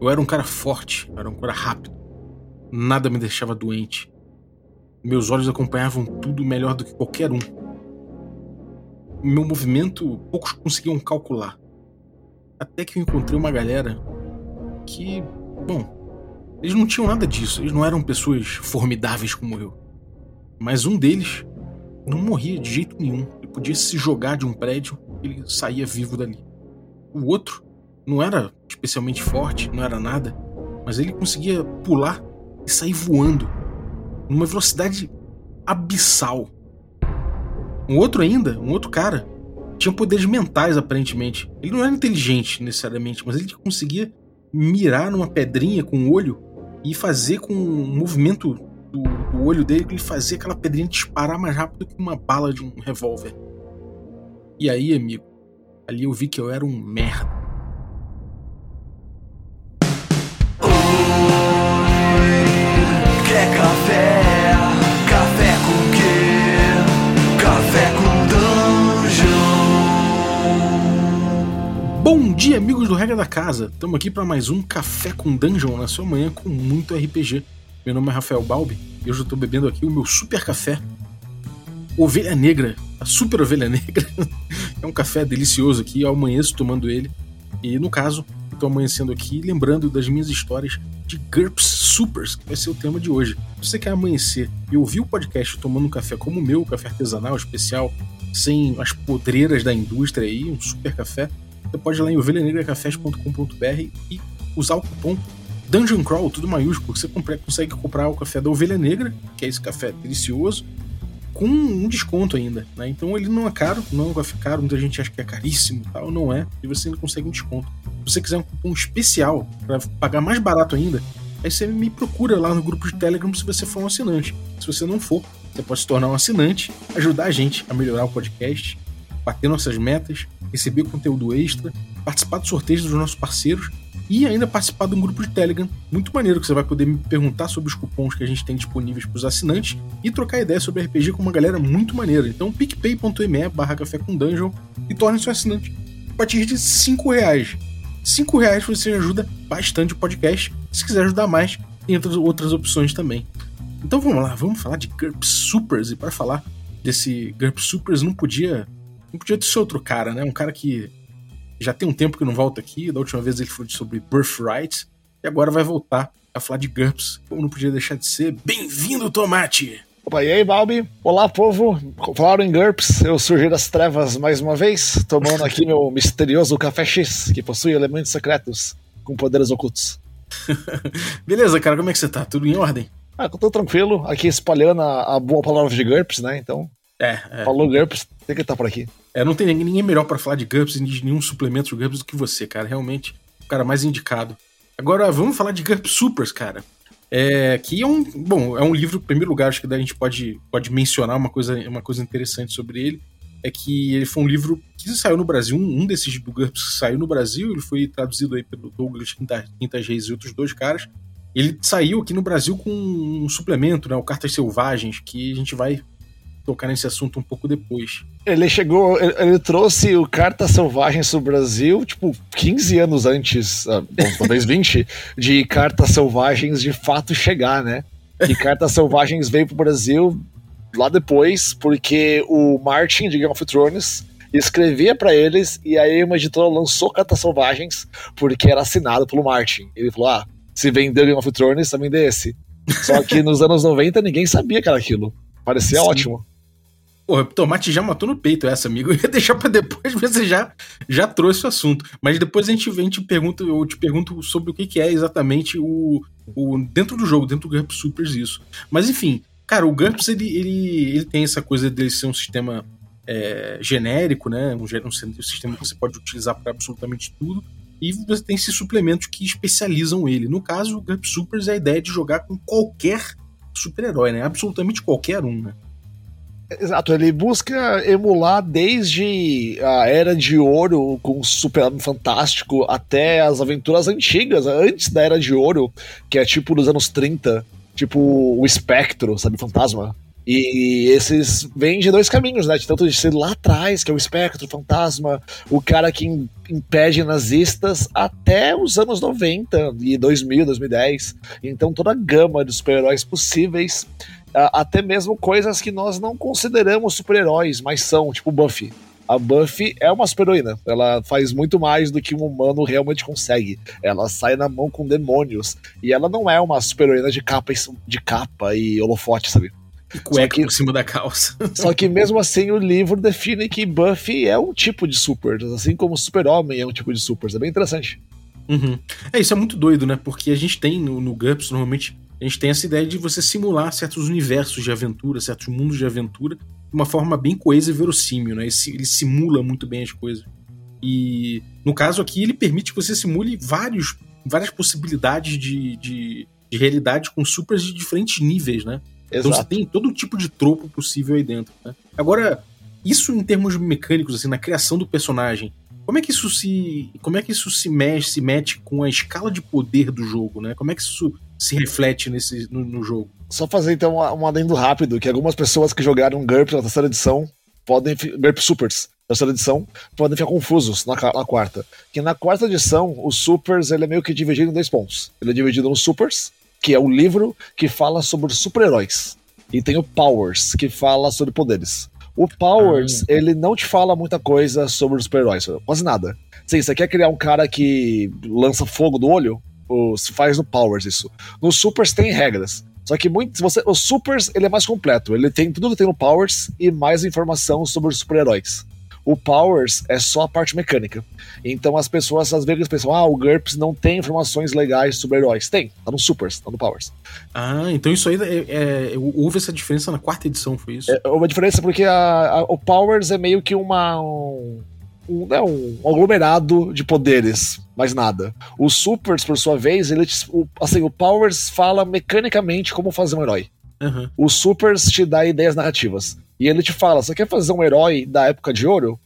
Eu era um cara forte, era um cara rápido. Nada me deixava doente. Meus olhos acompanhavam tudo melhor do que qualquer um. Meu movimento poucos conseguiam calcular. Até que eu encontrei uma galera que, bom, eles não tinham nada disso, eles não eram pessoas formidáveis como eu. Mas um deles não morria de jeito nenhum. Ele podia se jogar de um prédio, ele saía vivo dali. O outro não era especialmente forte, não era nada, mas ele conseguia pular e sair voando numa velocidade abissal. Um outro ainda, um outro cara, tinha poderes mentais aparentemente. Ele não era inteligente necessariamente, mas ele conseguia mirar numa pedrinha com o olho e fazer com o movimento do, do olho dele, ele fazia aquela pedrinha disparar mais rápido que uma bala de um revólver. E aí, amigo, ali eu vi que eu era um merda. Dungeon. Bom dia, amigos do Regra da Casa. Estamos aqui para mais um Café com Dungeon na sua manhã com muito RPG. Meu nome é Rafael Balbi e hoje eu estou bebendo aqui o meu super café Ovelha Negra, a super Ovelha Negra. é um café delicioso aqui, eu amanheço tomando ele. E no caso, estou amanhecendo aqui lembrando das minhas histórias de GURPS Supers, que vai ser o tema de hoje. Se você quer amanhecer e ouvir o podcast tomando um café como o meu, café artesanal especial, sem as podreiras da indústria aí, um super café, você pode ir lá em ovelhanegracafés.com.br e usar o cupom Dungeon Crawl, tudo maiúsculo, que você consegue comprar o café da Ovelha Negra, que é esse café delicioso, com um desconto ainda, né? Então ele não é caro, não vai ficar caro, muita gente acha que é caríssimo tal, não é, e você ainda consegue um desconto. Se você quiser um cupom especial para pagar mais barato ainda, aí você me procura lá no grupo de Telegram se você for um assinante. Se você não for, você pode se tornar um assinante, ajudar a gente a melhorar o podcast, bater nossas metas, receber conteúdo extra, participar dos sorteios dos nossos parceiros e ainda participar de um grupo de Telegram muito maneiro que você vai poder me perguntar sobre os cupons que a gente tem disponíveis para os assinantes e trocar ideias sobre RPG com uma galera muito maneira. Então picpay.me barra café com dungeon e torne-se um assinante a partir de 5 reais. 5 reais você ajuda bastante o podcast. Se quiser ajudar mais, tem outras, opções também. Então vamos lá, vamos falar de GURP Supers. E para falar desse GURP Supers, não podia, não podia ser outro cara, né? Um cara que já tem um tempo que não volta aqui. Da última vez ele falou sobre Birthright. E agora vai voltar a falar de GURPS. Como não podia deixar de ser. Bem-vindo, Tomate! Opa, e aí, Balbi? Olá, povo. Falaram em GURPS, eu surgi das trevas mais uma vez, tomando aqui meu misterioso café X, que possui elementos secretos com poderes ocultos. Beleza, cara, como é que você tá? Tudo em ordem? Ah, eu tô tranquilo, aqui espalhando a, a boa palavra de GURPS, né? Então, É, é. falou GURPS, tem que estar por aqui. É, não tem ninguém melhor pra falar de GURPS e de nenhum suplemento de GURPS do que você, cara. Realmente, o cara mais indicado. Agora, vamos falar de GURPS Supers, cara. É, que é um. Bom, é um livro, em primeiro lugar, acho que a gente pode, pode mencionar uma coisa, uma coisa interessante sobre ele. É que ele foi um livro que saiu no Brasil, um, um desses do GURPS que saiu no Brasil, ele foi traduzido aí pelo Douglas Quinta- Quintas Reis e outros dois caras. Ele saiu aqui no Brasil com um suplemento, né? O Cartas Selvagens, que a gente vai tocar nesse assunto um pouco depois. Ele chegou, ele, ele trouxe o Cartas Selvagens pro Brasil, tipo, 15 anos antes, ah, bom, talvez 20, de Cartas Selvagens de fato chegar, né? E Cartas Selvagens veio pro Brasil lá depois, porque o Martin de Game of Thrones escrevia pra eles e aí uma editora lançou Cartas Selvagens porque era assinado pelo Martin. Ele falou: ah, se vendeu Game of Thrones, também dê esse. Só que nos anos 90 ninguém sabia que era aquilo. Parecia Sim. ótimo. Porra, Tomate já matou no peito essa, amigo. Eu ia deixar pra depois, mas você já, já trouxe o assunto. Mas depois a gente, a gente pergunta, eu te pergunto sobre o que, que é exatamente o, o. Dentro do jogo, dentro do GURPS Supers, isso. Mas enfim, cara, o GURPS ele, ele, ele tem essa coisa dele ser um sistema é, genérico, né? Um, gê- um sistema que você pode utilizar para absolutamente tudo. E você tem esses suplementos que especializam ele. No caso, o GURPS Supers é a ideia de jogar com qualquer super-herói, né? Absolutamente qualquer um, né? Exato, ele busca emular desde a Era de Ouro com o Super-Homem Fantástico até as aventuras antigas, antes da Era de Ouro, que é tipo dos anos 30, tipo o Espectro, sabe, Fantasma. E esses vêm de dois caminhos, né? Tanto de ser lá atrás, que é o espectro, o fantasma, o cara que impede nazistas, até os anos 90 e 2000, 2010. Então toda a gama de super-heróis possíveis, até mesmo coisas que nós não consideramos super-heróis, mas são, tipo Buffy. A Buffy é uma super-heroína. Ela faz muito mais do que um humano realmente consegue. Ela sai na mão com demônios. E ela não é uma super-heroína de capa, de capa e holofote, sabe? E cueca que, por cima da calça. Só que mesmo assim o livro define que Buffy é um tipo de super, assim como Super-Homem é um tipo de super. É bem interessante. Uhum. É, isso é muito doido, né? Porque a gente tem no, no GURPS, normalmente, a gente tem essa ideia de você simular certos universos de aventura, certos mundos de aventura, de uma forma bem coesa e verossímil, né? Ele, ele simula muito bem as coisas. E no caso aqui, ele permite que você simule vários, várias possibilidades de, de, de realidade com supers de diferentes níveis, né? Exato. Então você tem todo tipo de tropo possível aí dentro. Né? Agora, isso em termos mecânicos, assim, na criação do personagem, como é que isso se. Como é que isso se mexe, se mete com a escala de poder do jogo, né? Como é que isso se reflete nesse, no, no jogo? Só fazer então um adendo rápido, que algumas pessoas que jogaram GURPS na terceira edição podem. GURPS Supers, terceira edição, podem ficar confusos na, na, quarta. Que na quarta edição, os Supers ele é meio que dividido em dois pontos. Ele é dividido nos Supers, que é o livro que fala sobre super-heróis. E tem o Powers, que fala sobre poderes. O Powers, ah. ele não te fala muita coisa sobre os super-heróis, quase nada. Sim, você quer criar um cara que lança fogo do olho? Se faz no Powers isso. No Supers tem regras. Só que muito, você, o Supers ele é mais completo. Ele tem tudo que tem no Powers e mais informação sobre os super-heróis. O Powers é só a parte mecânica. Então as pessoas às vezes pensam, ah, o GURPS não tem informações legais sobre heróis. Tem, tá no Supers, tá no Powers. Ah, então isso aí é, é, houve essa diferença na quarta edição, foi isso? É, houve a diferença porque a, a, o Powers é meio que uma. Um, um, né, um aglomerado de poderes, mais nada. O Supers, por sua vez, ele, o, assim, o Powers fala mecanicamente como fazer um herói. Uhum. O Supers te dá ideias narrativas. E ele te fala: você quer fazer um herói da época de ouro?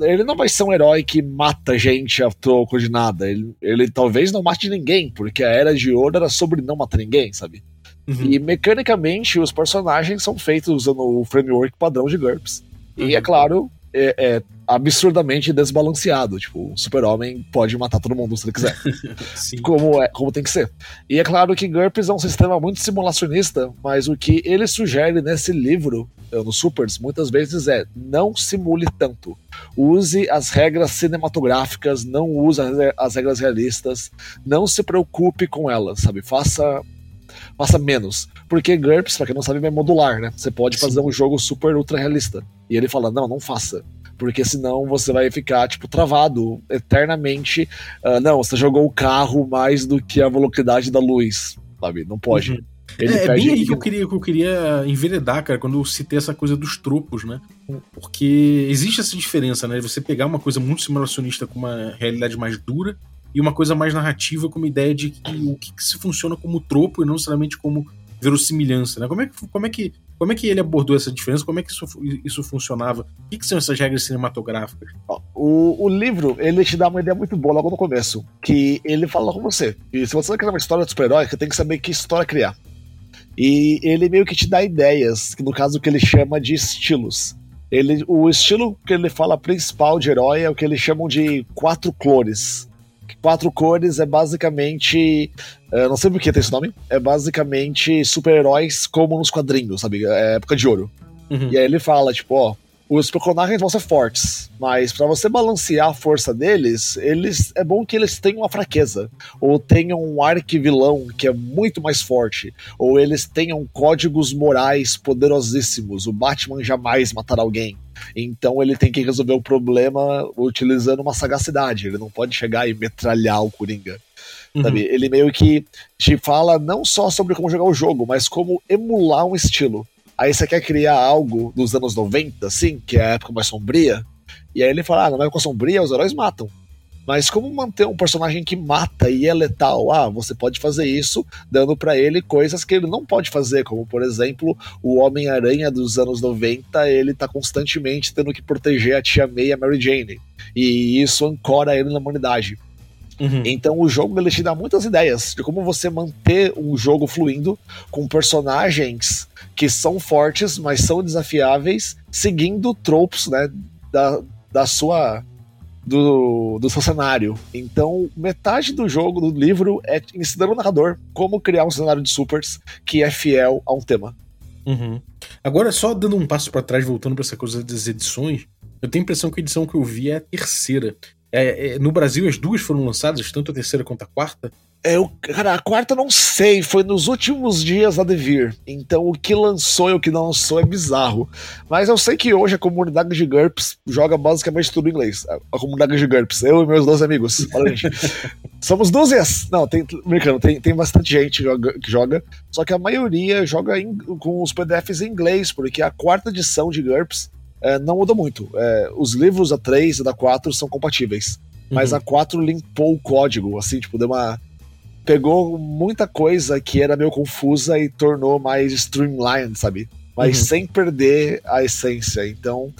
Ele não vai ser um herói que mata gente a troco de nada. Ele, ele talvez não mate ninguém, porque a Era de Ouro era sobre não matar ninguém, sabe? Uhum. E mecanicamente os personagens são feitos usando o framework padrão de GURPS. Uhum. E é claro, é, é, absurdamente desbalanceado. Tipo, o super-homem pode matar todo mundo se ele quiser. como, é, como tem que ser. E é claro que GURPS é um sistema muito simulacionista, mas o que ele sugere nesse livro, eh, no Supers, muitas vezes é não simule tanto. Use as regras cinematográficas, não use as regras realistas, não se preocupe com elas, sabe? Faça faça menos. Porque GURPS, pra quem não sabe, é modular, né? Você pode fazer Sim. um jogo super ultra realista. E ele fala: não, não faça. Porque senão você vai ficar, tipo, travado eternamente. Uh, não, você jogou o carro mais do que a velocidade da luz, sabe? Não pode. Uhum. É, é, bem aí que eu, queria, que eu queria enveredar, cara, quando eu citei essa coisa dos tropos, né? Porque existe essa diferença, né? Você pegar uma coisa muito simulacionista com uma realidade mais dura e uma coisa mais narrativa com uma ideia de que o que, que se funciona como tropo e não necessariamente como verossimilhança, né? Como é que, como é que, como é que ele abordou essa diferença? Como é que isso, isso funcionava? O que, que são essas regras cinematográficas? O, o livro, ele te dá uma ideia muito boa logo no começo, que ele fala com você. E se você quer uma história de super-herói, você tem que saber que história criar. E ele meio que te dá ideias, que no caso que ele chama de estilos. Ele, o estilo que ele fala principal de herói é o que eles chamam de quatro cores quatro cores é basicamente. Uh, não sei por que tem esse nome. É basicamente super-heróis como nos quadrinhos, sabe? É época de ouro. Uhum. E aí ele fala, tipo, ó. Os personagens vão ser fortes, mas para você balancear a força deles, eles é bom que eles tenham uma fraqueza, ou tenham um arquivilão que é muito mais forte, ou eles tenham códigos morais poderosíssimos. O Batman jamais matará alguém. Então ele tem que resolver o problema utilizando uma sagacidade. Ele não pode chegar e metralhar o Coringa. Uhum. Sabe? Ele meio que te fala não só sobre como jogar o jogo, mas como emular um estilo. Aí você quer criar algo dos anos 90, assim, que é a época mais sombria. E aí ele fala: ah, na época sombria os heróis matam. Mas como manter um personagem que mata e é letal? Ah, você pode fazer isso dando para ele coisas que ele não pode fazer, como por exemplo, o Homem-Aranha dos anos 90, ele tá constantemente tendo que proteger a Tia May e a Mary Jane. E isso ancora ele na humanidade. Uhum. Então o jogo ele te dá muitas ideias de como você manter um jogo fluindo com personagens que são fortes, mas são desafiáveis, seguindo tropes, né, da, da sua do, do seu cenário. Então, metade do jogo, do livro, é ensinando o narrador como criar um cenário de supers que é fiel a um tema. Uhum. Agora, só dando um passo para trás, voltando para essa coisa das edições, eu tenho a impressão que a edição que eu vi é a terceira. É, é, no Brasil, as duas foram lançadas, tanto a terceira quanto a quarta. É, eu, cara, a quarta eu não sei, foi nos últimos dias a devir. Então o que lançou e o que não lançou é bizarro. Mas eu sei que hoje a comunidade de GURPS joga basicamente tudo em inglês. A comunidade de GURPS, eu e meus dois amigos. Olha, gente. Somos dúzias! Não, tem, brincando, tem, tem bastante gente que joga, que joga, só que a maioria joga em, com os PDFs em inglês, porque a quarta edição de GURPS é, não mudou muito. É, os livros da 3 e da 4 são compatíveis. Mas Uhum. a 4 limpou o código, assim, tipo, deu uma. Pegou muita coisa que era meio confusa e tornou mais streamlined, sabe? Mas Uhum. sem perder a essência. Então,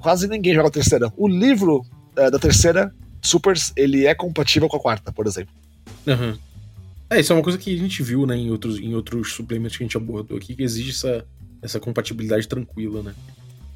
quase ninguém joga a terceira. O livro é, da terceira, Supers, ele é compatível com a quarta, por exemplo. Uhum. É, isso é uma coisa que a gente viu, né, em outros, em outros suplementos que a gente abordou aqui, que existe essa, essa compatibilidade tranquila, né?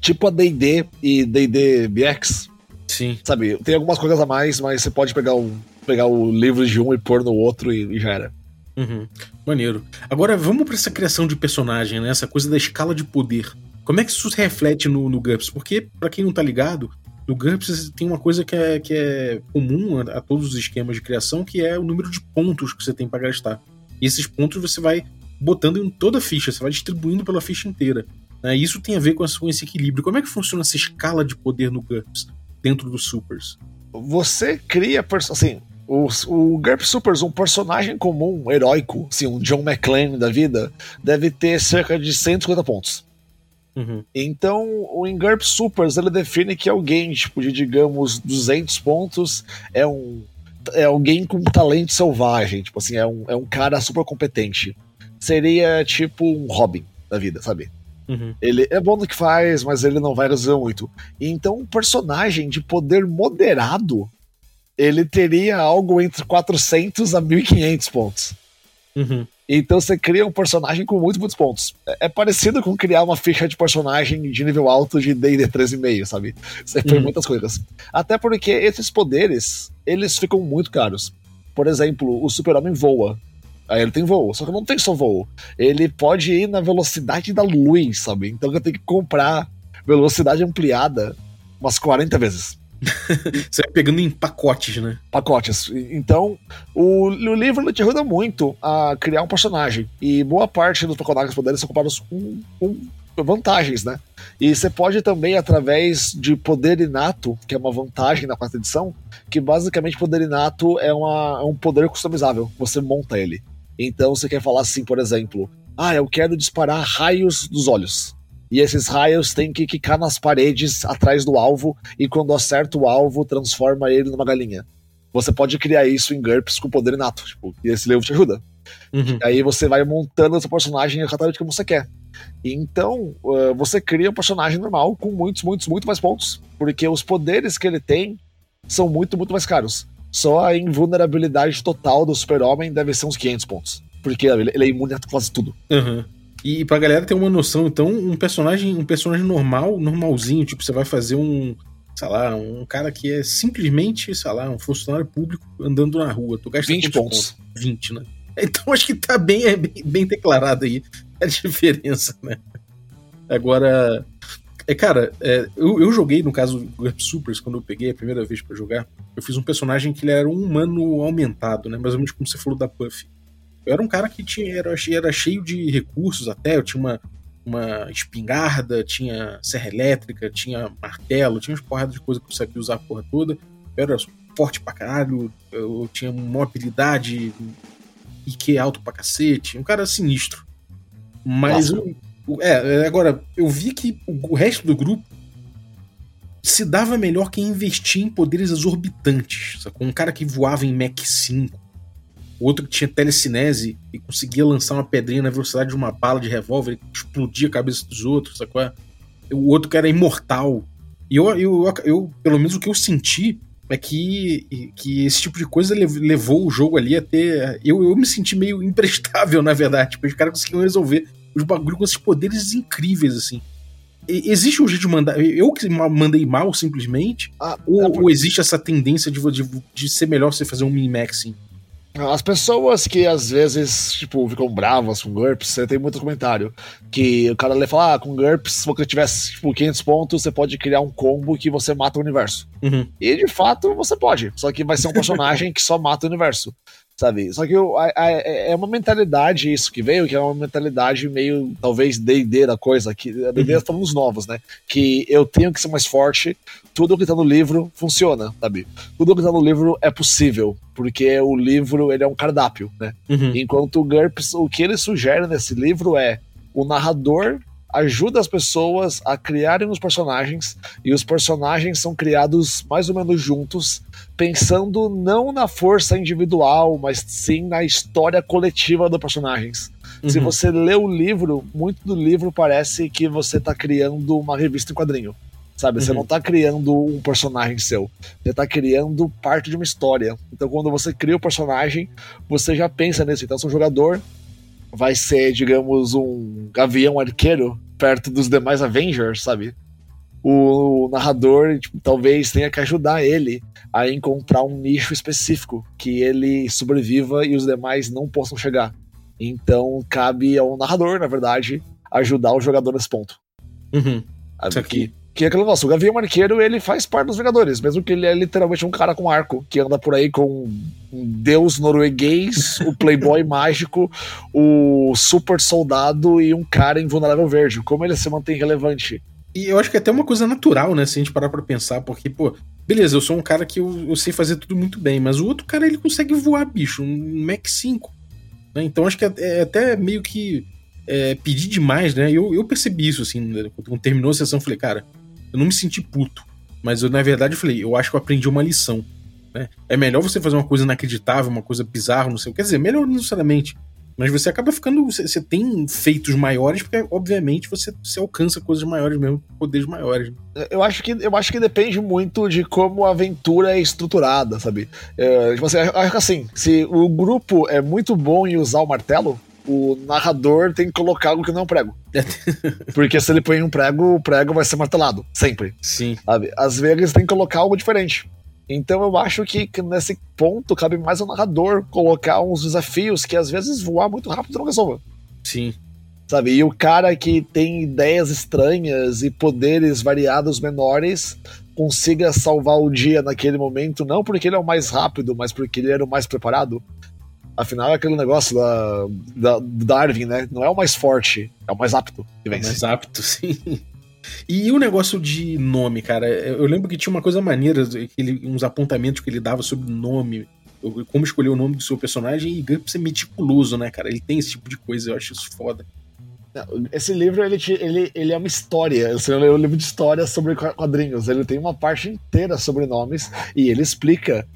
Tipo a DD e DD BX, Sim. sabe? Tem algumas coisas a mais, mas você pode pegar, um, pegar o livro de um e pôr no outro e, e já era. Uhum. Maneiro. Agora vamos pra essa criação de personagem, né? Essa coisa da escala de poder. Como é que isso se reflete no, no GURPS? Porque, pra quem não tá ligado, no GURPS tem uma coisa que é, que é comum a, a todos os esquemas de criação, que é o número de pontos que você tem pra gastar. E esses pontos você vai botando em toda a ficha, você vai distribuindo pela ficha inteira. Né? Isso tem a ver com, esse equilíbrio. Como é que funciona essa escala de poder no GURPS, dentro dos Supers? Você cria, assim, o, o GURP Supers, um personagem comum, heróico, assim, um John McClane da vida, deve ter cerca de 150 pontos. Uhum. Então, o em GURP Supers, ele define que alguém, tipo, de, digamos, 200 pontos, é um é alguém com talento selvagem, tipo assim, é um, é um cara super competente. Seria, tipo, um Robin da vida, sabe? Uhum. Ele é bom no que faz, mas ele não vai resolver muito. Então, um personagem de poder moderado, ele teria algo entre 400 a 1500 pontos. Uhum. Então você cria um personagem com muitos, muitos pontos. É, é parecido com criar uma ficha de personagem de nível alto de D&D 13,5, sabe? Você põe Uhum. muitas coisas. Até porque esses poderes, eles ficam muito caros. Por exemplo, o super-homem voa. Aí ele tem voo, só que não tem só voo. Ele pode ir na velocidade da luz, sabe? Então eu tenho que comprar velocidade ampliada umas 40 vezes. Você vai pegando em pacotes, né? pacotes. Então, o, o livro te ajuda muito a criar um personagem. E boa parte dos personagens poderes são comprados com, com vantagens, né? E você pode também, através de poder inato, que é uma vantagem na quarta edição, que basicamente poder inato é, uma, é um poder customizável. Você monta ele. Então você quer falar assim, por exemplo, ah, eu quero disparar raios dos olhos. E esses raios têm que quicar nas paredes atrás do alvo, e quando acerta o alvo, transforma ele numa galinha. Você pode criar isso em GURPS com poder inato, tipo, e esse livro te ajuda. Uhum. Aí você vai montando esse personagem exatamente como você quer. Então, uh, você cria um personagem normal com muitos, muitos, muito mais pontos. Porque os poderes que ele tem são muito, muito mais caros. Só a invulnerabilidade total do super-homem deve ser uns 500 pontos. Porque ele, é imune a quase tudo. Uhum. E pra galera ter uma noção, então, um personagem, um personagem normal, normalzinho, tipo, você vai fazer um, sei lá, um cara que é simplesmente, sei lá, um funcionário público andando na rua. Tu gasta 20 quantos pontos. pontos? 20, né? Então acho que tá bem, é bem, bem declarado aí a diferença, né? Agora, é, cara, é, eu, eu joguei, no caso do Garp Supers, quando eu peguei a primeira vez pra jogar, eu fiz um personagem que ele era um humano aumentado, né? Mais ou menos como você falou da Puff. Eu era um cara que tinha, era, era cheio de recursos até, eu tinha uma, uma espingarda, tinha serra elétrica, tinha martelo, tinha umas porradas de coisa que eu sabia usar a porra toda. Eu era forte pra caralho, eu tinha uma habilidade IQ alto pra cacete, um cara sinistro. Mas o- o- é, agora, eu vi que o, o resto do grupo se dava melhor quem investia em poderes exorbitantes. Sacou? Um cara que voava em Mach 5, outro que tinha telecinese e conseguia lançar uma pedrinha na velocidade de uma bala de revólver e explodia a cabeça dos outros, sacou? O outro que era imortal. E eu, eu, eu, pelo menos o que eu senti, é que, que esse tipo de coisa levou o jogo ali a ter. Eu, eu me senti meio imprestável, na verdade. Tipo, os caras conseguiam resolver os bagulhos com esses poderes incríveis, assim. Existe um jeito de mandar. Eu que mandei mal simplesmente? Ah, ou, é ou, existe essa tendência de, de, de, ser melhor você fazer um min-maxing? As pessoas que às vezes, tipo, ficam bravas com GURPS, tem muito comentário. Que o cara lê fala, ah, com GURPS, se você tivesse, tipo, 500 pontos, você pode criar um combo que você mata o universo. Uhum. E de fato, você pode. Só que vai ser um personagem que só mata o universo sabe? Só que a, a, é uma mentalidade isso que veio, que é uma mentalidade meio, talvez, D&D da coisa, que D&D uhum. estamos novos, né? Que eu tenho que ser mais forte, tudo que tá no livro funciona, sabe? Tudo que tá no livro é possível, porque o livro, ele é um cardápio, né? Uhum. Enquanto o GURPS, o que ele sugere nesse livro é o narrador ajuda as pessoas a criarem os personagens e os personagens são criados mais ou menos juntos, pensando não na força individual, mas sim na história coletiva dos personagens. Uhum. Se você lê o livro, muito do livro parece que você está criando uma revista em quadrinho. Sabe, uhum. você não está criando um personagem seu, você está criando parte de uma história. Então, quando você cria o personagem, você já pensa nisso. Então, se um jogador vai ser, digamos, um gavião arqueiro perto dos demais Avengers, sabe? O narrador tipo, talvez tenha que ajudar ele a encontrar um nicho específico que ele sobreviva e os demais não possam chegar. Então cabe ao narrador, na verdade, ajudar o jogador nesse ponto. Uhum. Isso aqui. Que é aquele negócio, o Gavião Arqueiro, ele faz parte dos Vingadores, mesmo que ele é literalmente um cara com arco, que anda por aí com um deus norueguês, o playboy mágico, o super soldado e um cara invulnerável verde. Como ele se mantém relevante? E eu acho que é até uma coisa natural, né, se a gente parar pra pensar, porque, pô, beleza, eu sou um cara que eu, eu sei fazer tudo muito bem, mas o outro cara, ele consegue voar, bicho, um Mac 5. Né? Então acho que é, é até meio que é, pedir demais, né? Eu, eu percebi isso, assim, quando terminou a sessão, eu falei, cara, eu não me senti puto. Mas eu, na verdade, falei, eu acho que eu aprendi uma lição. Né? É melhor você fazer uma coisa inacreditável, uma coisa bizarra, não sei o que. Quer dizer, melhor não necessariamente. Mas você acaba ficando. Você, você, tem feitos maiores, porque, obviamente, você, você alcança coisas maiores mesmo, poderes maiores. Eu acho, que, eu acho que depende muito de como a aventura é estruturada, sabe? É, tipo assim, acho que assim, se o grupo é muito bom em usar o martelo, o narrador tem que colocar algo que não é um prego. Porque se ele põe um prego, o prego vai ser martelado. Sempre. Sim. Sabe? Às vezes tem que colocar algo diferente. Então eu acho que nesse ponto cabe mais ao narrador colocar uns desafios que às vezes voar muito rápido não resolva. Sim. Sabe? E o cara que tem ideias estranhas e poderes variados menores consiga salvar o dia naquele momento, não porque ele é o mais rápido, mas porque ele era o mais preparado. Afinal, é aquele negócio da, da, do Darwin, né? Não é o mais forte, é o mais apto que vence. É o mais apto, sim. E o negócio de nome, cara? Eu lembro que tinha uma coisa maneira, ele, uns apontamentos que ele dava sobre nome, como escolher o nome do seu personagem, e GURPS é meticuloso, né, cara? Ele tem esse tipo de coisa, eu acho isso foda. Esse livro, ele, ele, ele é uma história, é um livro de história sobre quadrinhos. Ele tem uma parte inteira sobre nomes e ele explica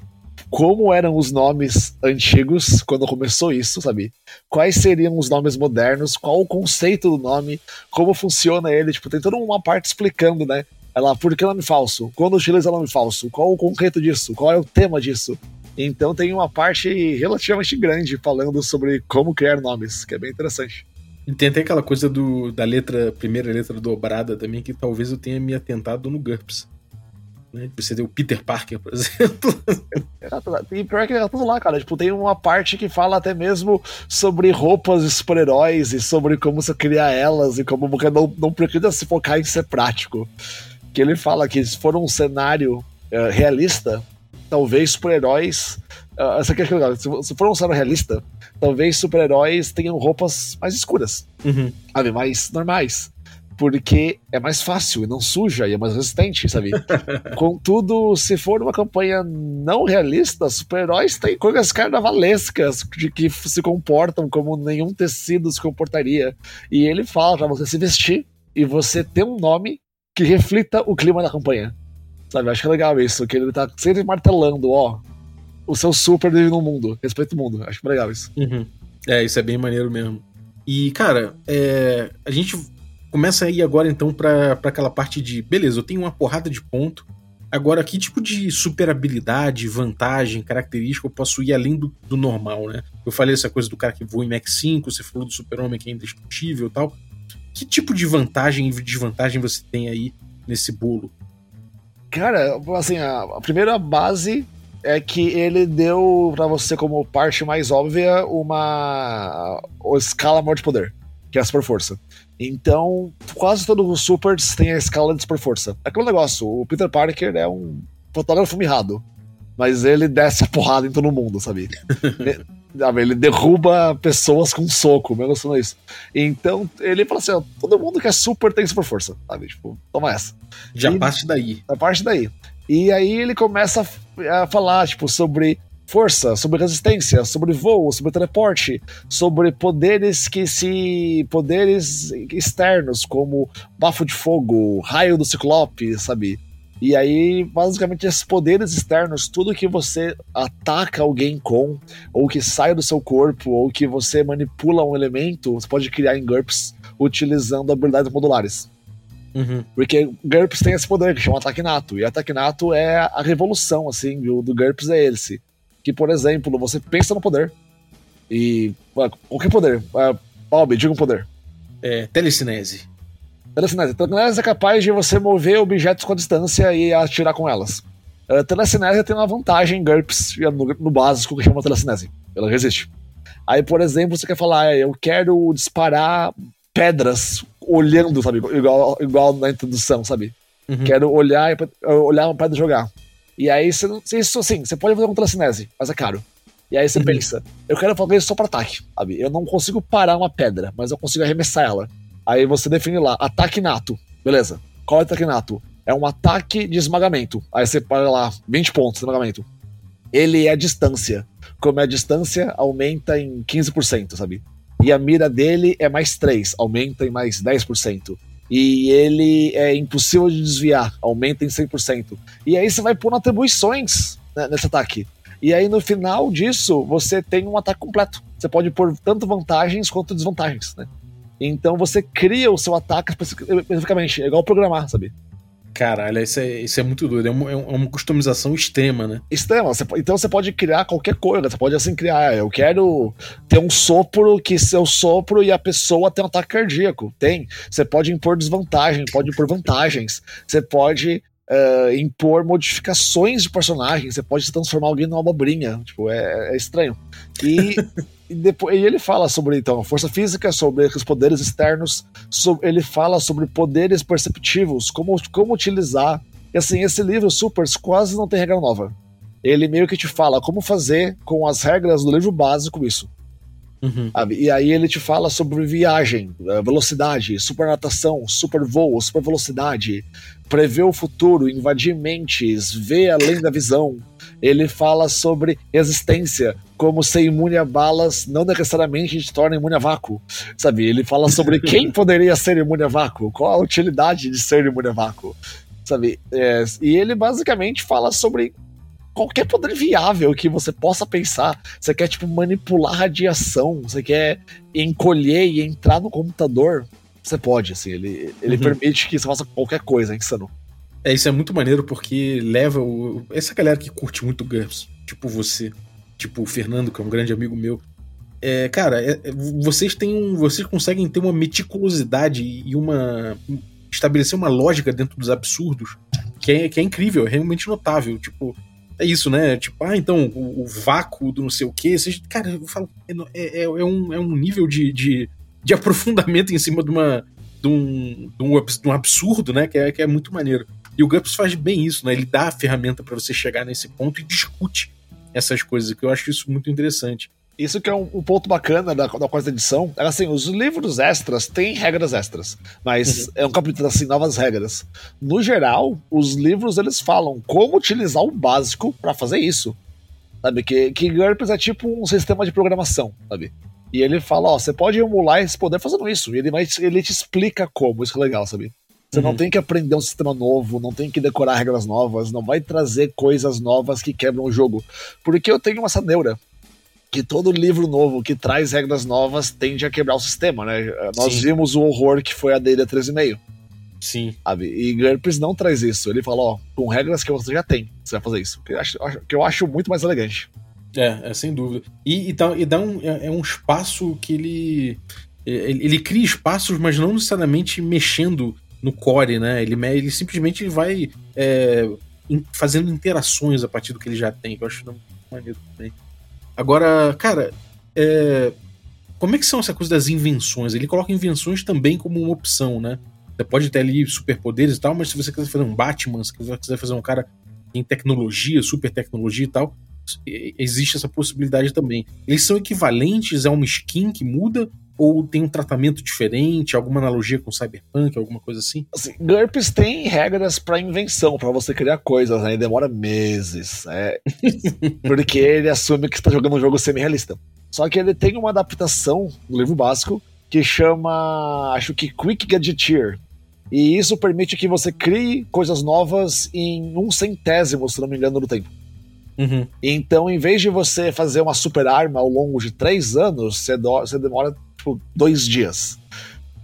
como eram os nomes antigos quando começou isso, sabe? Quais seriam os nomes modernos, qual o conceito do nome, como funciona ele, tipo, tem toda uma parte explicando, né? Ela, por que nome falso? Quando utiliza nome falso? Qual o concreto disso? Qual é o tema disso? Então tem uma parte relativamente grande falando sobre como criar nomes, que é bem interessante. E tem até aquela coisa do, da letra, primeira letra dobrada também, que talvez eu tenha me atentado no GURPS. Né? Você tem o Peter Parker, por exemplo. e pior que é tudo lá, cara. Tipo, tem uma parte que fala até mesmo sobre roupas de super-heróis e sobre como você criar elas e como você não, não precisa se focar em ser prático. Que ele fala que se for um cenário uh, realista, talvez super-heróis. Uh, essa aqui é legal. Se, se for um cenário realista, talvez super-heróis tenham roupas mais escuras. Uhum. Sabe, mais normais porque é mais fácil e não suja e é mais resistente, sabe? Contudo, se for uma campanha não realista, super-heróis têm coisas carnavalescas de que se comportam como nenhum tecido se comportaria. E ele fala pra você se vestir e você ter um nome que reflita o clima da campanha. Sabe? Acho que é legal isso, que ele tá sempre martelando, ó. O seu super vive no mundo, respeita o mundo. Acho legal isso. Uhum. É, isso é bem maneiro mesmo. E, cara, é, a gente começa aí agora então para aquela parte de beleza, eu tenho uma porrada de ponto, Agora, que tipo de superabilidade, vantagem, característica eu posso ir além do, do normal, né? Eu falei essa coisa do cara que voa em Mach 5, você falou do super-homem que é indestrutível e tal. Que tipo de vantagem e desvantagem você tem aí nesse bolo? Cara, assim, a, a primeira base é que ele deu para você como parte mais óbvia uma, escala maior de poder, que é a super força. Então, quase todos os supers têm a escala de super força. É aquele negócio, o Peter Parker é um fotógrafo mirrado, mas ele desce a porrada em todo mundo, sabe? ele derruba pessoas com um soco, mesmo sendo isso. Então, ele fala assim: ó, todo mundo que é super tem super força, sabe? Tipo, toma essa. Já e, parte daí. A parte daí. E aí ele começa a, a falar, tipo, sobre força, sobre resistência, sobre voo, sobre teleporte, sobre poderes que se. poderes externos, como bafo de fogo, raio do ciclope, sabe? E aí, basicamente, esses poderes externos, tudo que você ataca alguém com, ou que sai do seu corpo, ou que você manipula um elemento, você pode criar em GURPS utilizando habilidades modulares. Uhum. Porque GURPS tem esse poder que chama ataque nato. E ataque nato é a revolução, assim, do, do GURPS é esse. Que, por exemplo, você pensa no poder. E. Qualquer poder. Uh, Bob, diga um poder. É, telecinese. Telecinese. Telecinese é capaz de você mover objetos com a distância e atirar com elas. Uh, telecinese tem uma vantagem em GURPS no, no básico que chama telecinese. Ela resiste. Aí, por exemplo, você quer falar, ah, eu quero disparar pedras olhando, sabe? Igual, igual na introdução, sabe? Uhum. Quero olhar olhar uma pedra jogar. E aí, você, isso assim, você pode fazer com telecinese, mas é caro. E aí você uhum. pensa, eu quero fazer isso só pra ataque, sabe? Eu não consigo parar uma pedra, mas eu consigo arremessar ela. Aí você define lá, ataque nato. Beleza. Qual é o ataque nato? É um ataque de esmagamento. Aí você para lá, 20 pontos de esmagamento. Ele é distância. Como é a distância, aumenta em 15%, sabe? E a mira dele é mais 3, aumenta em mais 10%. E ele é impossível de desviar, aumenta em 100%. E aí você vai pôr atribuições né, nesse ataque. E aí no final disso, você tem um ataque completo. Você pode pôr tanto vantagens quanto desvantagens, né? Então você cria o seu ataque especificamente, é igual programar, sabe? Caralho, isso é, isso é muito doido. É uma, é uma customização extrema, né? Extrema. Você, então você pode criar qualquer coisa. Você pode assim criar. Eu quero ter um sopro que seu sopro e a pessoa tem um ataque cardíaco. Tem. Você pode impor desvantagem, pode impor vantagens. Você pode uh, impor modificações de personagem. Você pode transformar alguém numa abobrinha. Tipo, é, é estranho. E. E, depois, e ele fala sobre então força física, sobre os poderes externos, sobre, ele fala sobre poderes perceptivos, como, como utilizar. E assim, esse livro Supers quase não tem regra nova. Ele meio que te fala como fazer com as regras do livro básico isso. Uhum. E aí ele te fala sobre viagem, eh, velocidade, super natação, super voo, super velocidade, prever o futuro, invadir mentes, ver além da visão. Ele fala sobre resistência, como ser imune a balas não necessariamente te torna imune a vácuo. Sabe? Ele fala sobre quem poderia ser imune a vácuo, qual a utilidade de ser imune a vácuo. Sabe? É, e ele basicamente fala sobre qualquer poder viável que você possa pensar. Você quer, tipo, manipular radiação, você quer encolher e entrar no computador, você pode, assim, ele, ele uhum. permite que você faça qualquer coisa, é insano. É, isso é muito maneiro porque leva o, essa galera que curte muito GURPS, tipo você, tipo o Fernando, que é um grande amigo meu. É, cara, é, é vocês têm vocês conseguem ter uma meticulosidade e uma estabelecer uma lógica dentro dos absurdos que é, que é incrível, é realmente notável. Tipo, é isso, né? Tipo, ah, então, o, o vácuo do não sei o quê. Seja, cara, eu falo, é, é, é, um, é um nível de, de, de aprofundamento em cima de uma. De um, de um, de um absurdo, né? Que é, que é muito maneiro. E o GURPS faz bem isso, né? Ele dá a ferramenta para você chegar nesse ponto e discute essas coisas, que eu acho isso muito interessante. Isso que é um, um, ponto bacana da, da quarta edição. É assim, os livros extras têm regras extras, mas uhum. é um capítulo assim, novas regras. No geral, os livros eles falam como utilizar o básico para fazer isso. Sabe? Que, que GURPS é tipo um sistema de programação, sabe? E ele fala, ó, você pode emular esse poder fazendo isso. E ele, ele te explica como, isso que é legal, sabe? Você uhum. não tem que aprender um sistema novo, não tem que decorar regras novas, não vai trazer coisas novas que quebram o jogo. Porque eu tenho essa neura que todo livro novo que traz regras novas tende a quebrar o sistema, né? Nós Sim. vimos o horror que foi a D&D 13,5. Sim. Sabe? E GURPS não traz isso. Ele fala, ó, com regras que você já tem, você vai fazer isso. Que eu acho, que eu acho muito mais elegante. É, é sem dúvida. E, e, dá, e dá um, é, é um espaço que ele, ele. Ele cria espaços, mas não necessariamente mexendo no core, né? Ele, ele simplesmente vai é, fazendo interações a partir do que ele já tem, que eu acho maneiro também. Agora, cara, é, como é que são essa coisa das invenções? Ele coloca invenções também como uma opção, né? Você pode ter ali superpoderes e tal, mas se você quiser fazer um Batman, se você quiser fazer um cara tem tecnologia, super tecnologia e tal, existe essa possibilidade também. Eles são equivalentes a uma skin que muda ou tem um tratamento diferente, alguma analogia com Cyberpunk, alguma coisa assim? assim GURPS tem regras para invenção, para você criar coisas, né? E demora meses, né? porque ele assume que está jogando um jogo semi-realista. Só que ele tem uma adaptação no livro básico que chama, acho que Quick Gadgeteer. E isso permite que você crie coisas novas em um centésimo, se não me engano, do tempo. Uhum. Então, em vez de você fazer uma super arma ao longo de três anos, você demora tipo dois dias.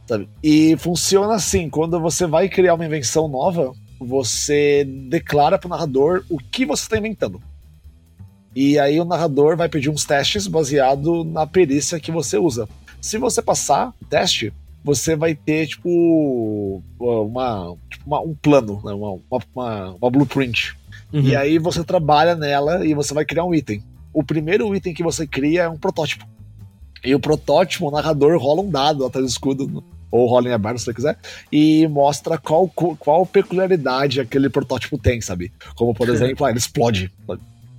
Sabe? E funciona assim: quando você vai criar uma invenção nova, você declara para o narrador o que você está inventando. E aí o narrador vai pedir uns testes baseado na perícia que você usa. Se você passar o teste, você vai ter tipo uma, tipo uma um plano, né? uma, uma, uma, blueprint. Uhum. E aí você trabalha nela e você vai criar um item. O primeiro item que você cria é um protótipo. E o protótipo, o narrador rola um dado atrás do escudo, ou rola em aberto se você quiser, e mostra qual, qual peculiaridade aquele protótipo tem, sabe? Como, por exemplo, ah, ele explode.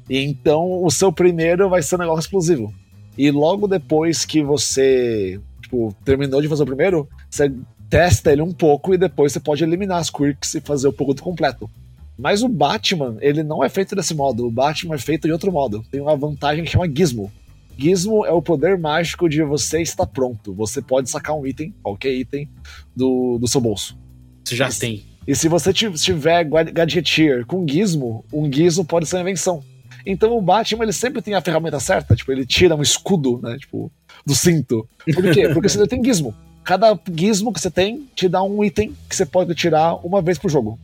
E então o seu primeiro vai ser um negócio explosivo. E logo depois que você tipo, terminou de fazer o primeiro, você testa ele um pouco e depois você pode eliminar as quirks e fazer o produto completo. Mas o Batman, ele não é feito desse modo. O Batman é feito de outro modo. Tem uma vantagem que chama Gizmo. Gizmo é o poder mágico de você estar pronto. Você pode sacar um item, qualquer item, do, do seu bolso. Você já e, tem. E se você tiver Gadgeteer com Gizmo, um Gizmo pode ser uma invenção. Então o Batman ele sempre tem a ferramenta certa, tipo, ele tira um escudo, né, tipo, do cinto. Por quê? Porque você tem gizmo. Cada gizmo que você tem te dá um item que você pode tirar uma vez pro jogo.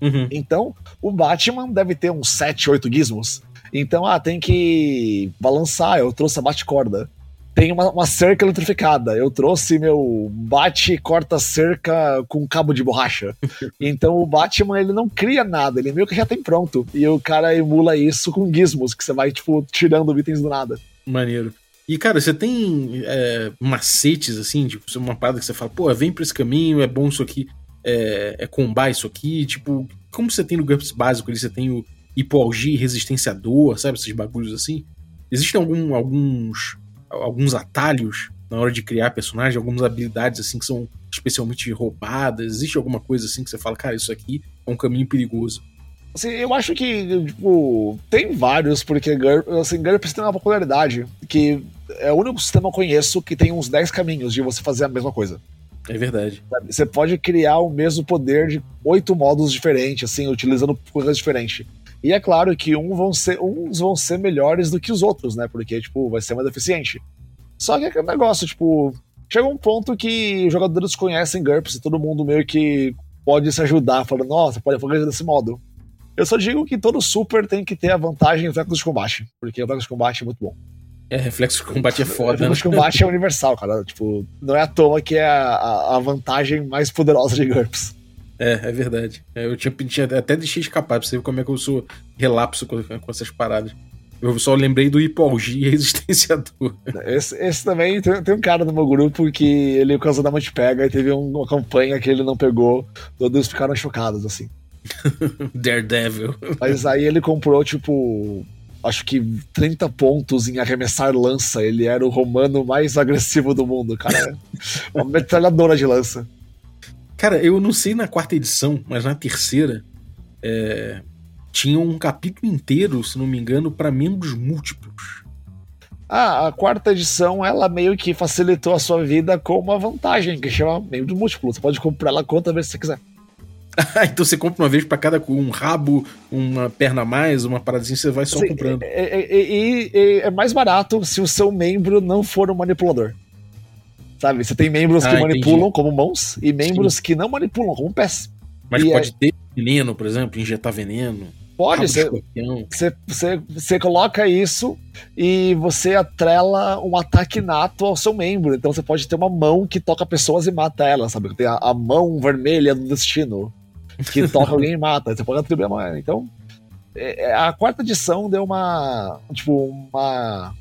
Uhum. Então, o Batman deve ter uns 7, 8 gizmos. Então, ah, tem que balançar, eu trouxe a bate-corda tem uma, uma, cerca eletrificada. Eu trouxe meu bate corta cerca com cabo de borracha. então o Batman ele não cria nada, ele meio que já tem pronto. E o cara emula isso com gizmos, que você vai, tipo, tirando itens do nada. Maneiro. E, cara, você tem é, macetes, assim, tipo, uma parada que você fala, pô, vem pra esse caminho, é bom isso aqui, é, é combar isso aqui, tipo, como você tem no GURPS básico ali, você tem o hipoalgia e resistenciador, sabe, esses bagulhos assim? Existem algum, alguns alguns atalhos na hora de criar personagem, algumas habilidades assim que são especialmente roubadas? Existe alguma coisa assim que você fala, cara, isso aqui é um caminho perigoso? Assim, eu acho que, tipo, tem vários, porque assim, GURPS tem uma popularidade que é o único sistema que eu conheço que tem uns 10 caminhos de você fazer a mesma coisa. É verdade. Você pode criar o mesmo poder de oito modos diferentes, assim, utilizando coisas diferentes. E é claro que um vão ser, uns vão ser melhores do que os outros, né? Porque, tipo, vai ser mais eficiente. Só que é aquele negócio, tipo, chega um ponto que os jogadores conhecem GURPS e todo mundo meio que pode se ajudar, falando, nossa, pode fazer desse modo. Eu só digo que todo super tem que ter a vantagem do reflexo de combate, porque o reflexo de combate é muito bom. É, reflexo de combate é foda, né? Reflexo de combate é universal, cara. Tipo, não é à toa que é a, a vantagem mais poderosa de GURPS. É, é verdade. É, eu tinha, tinha até deixei escapar pra você ver como é que eu sou relapso com, com essas paradas. Eu só lembrei do hipoalgia e resistenciador. Esse, esse também tem, tem, um cara no meu grupo que ele, por causa da Monte Pega, teve uma campanha que ele não pegou, todos ficaram chocados, assim. Daredevil. Mas aí ele comprou, tipo, acho que 30 pontos em arremessar lança. Ele era o romano mais agressivo do mundo, cara. Uma metralhadora de lança. Cara, eu não sei na quarta edição, mas na terceira é, tinha um capítulo inteiro, se não me engano, para membros múltiplos. Ah, a quarta edição, ela meio que facilitou a sua vida com uma vantagem, que chama membro múltiplo. Você pode comprar ela quantas vezes você quiser. então você compra uma vez para cada um rabo, uma perna a mais, uma paradinha, você vai só Sim, comprando. E é, é, é, é, mais barato se o seu membro não for um manipulador. Sabe? Você tem membros que Ah, manipulam entendi. como mãos e membros que não manipulam como pés. Mas E pode ter veneno, por exemplo, injetar veneno. Pode ser. Você, você, você coloca isso e você atrela um ataque nato ao seu membro. Então você pode ter uma mão que toca pessoas e mata elas, sabe? Tem a, a mão vermelha do destino que toca alguém e mata. Você pode atribuir a mão. Então, é- é, a quarta edição deu uma. Tipo, uma.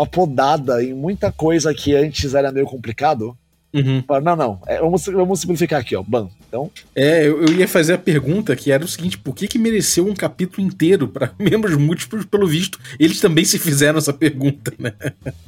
Uma podada em muita coisa que antes era meio complicado. Uhum. Fala, Não, não. é, vamos, vamos simplificar aqui, ó. Bam. Então, É, eu, eu ia fazer a pergunta que era o seguinte: por que, que mereceu um capítulo inteiro para membros múltiplos? Pelo visto, eles também se fizeram essa pergunta, né?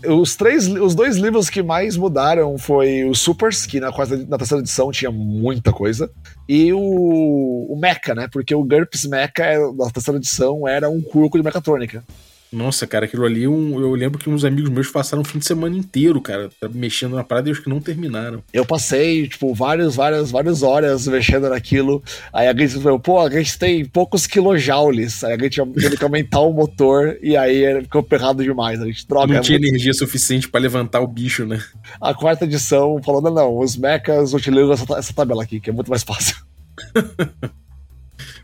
Os três, os dois livros que mais mudaram foi o Supers, que na, quarta, na terceira edição tinha muita coisa, e o, o Mecha, né? Porque o GURPS Mecha é- na terceira edição era um curco de mecatrônica. Nossa, cara, aquilo ali, um- eu lembro que uns amigos meus passaram o fim de semana inteiro, cara, mexendo na parada e os que não terminaram. Eu passei, tipo, várias, várias, várias horas mexendo naquilo. Aí a gente falou, pô, a gente tem poucos kilojoules. Aí a gente teve que aumentar o motor e aí ficou ferrado demais. A gente troca. não é tinha muito- energia suficiente pra levantar o bicho, né? A quarta edição falou, não, não, os mechas utilizam essa, essa tabela aqui, que é muito mais fácil.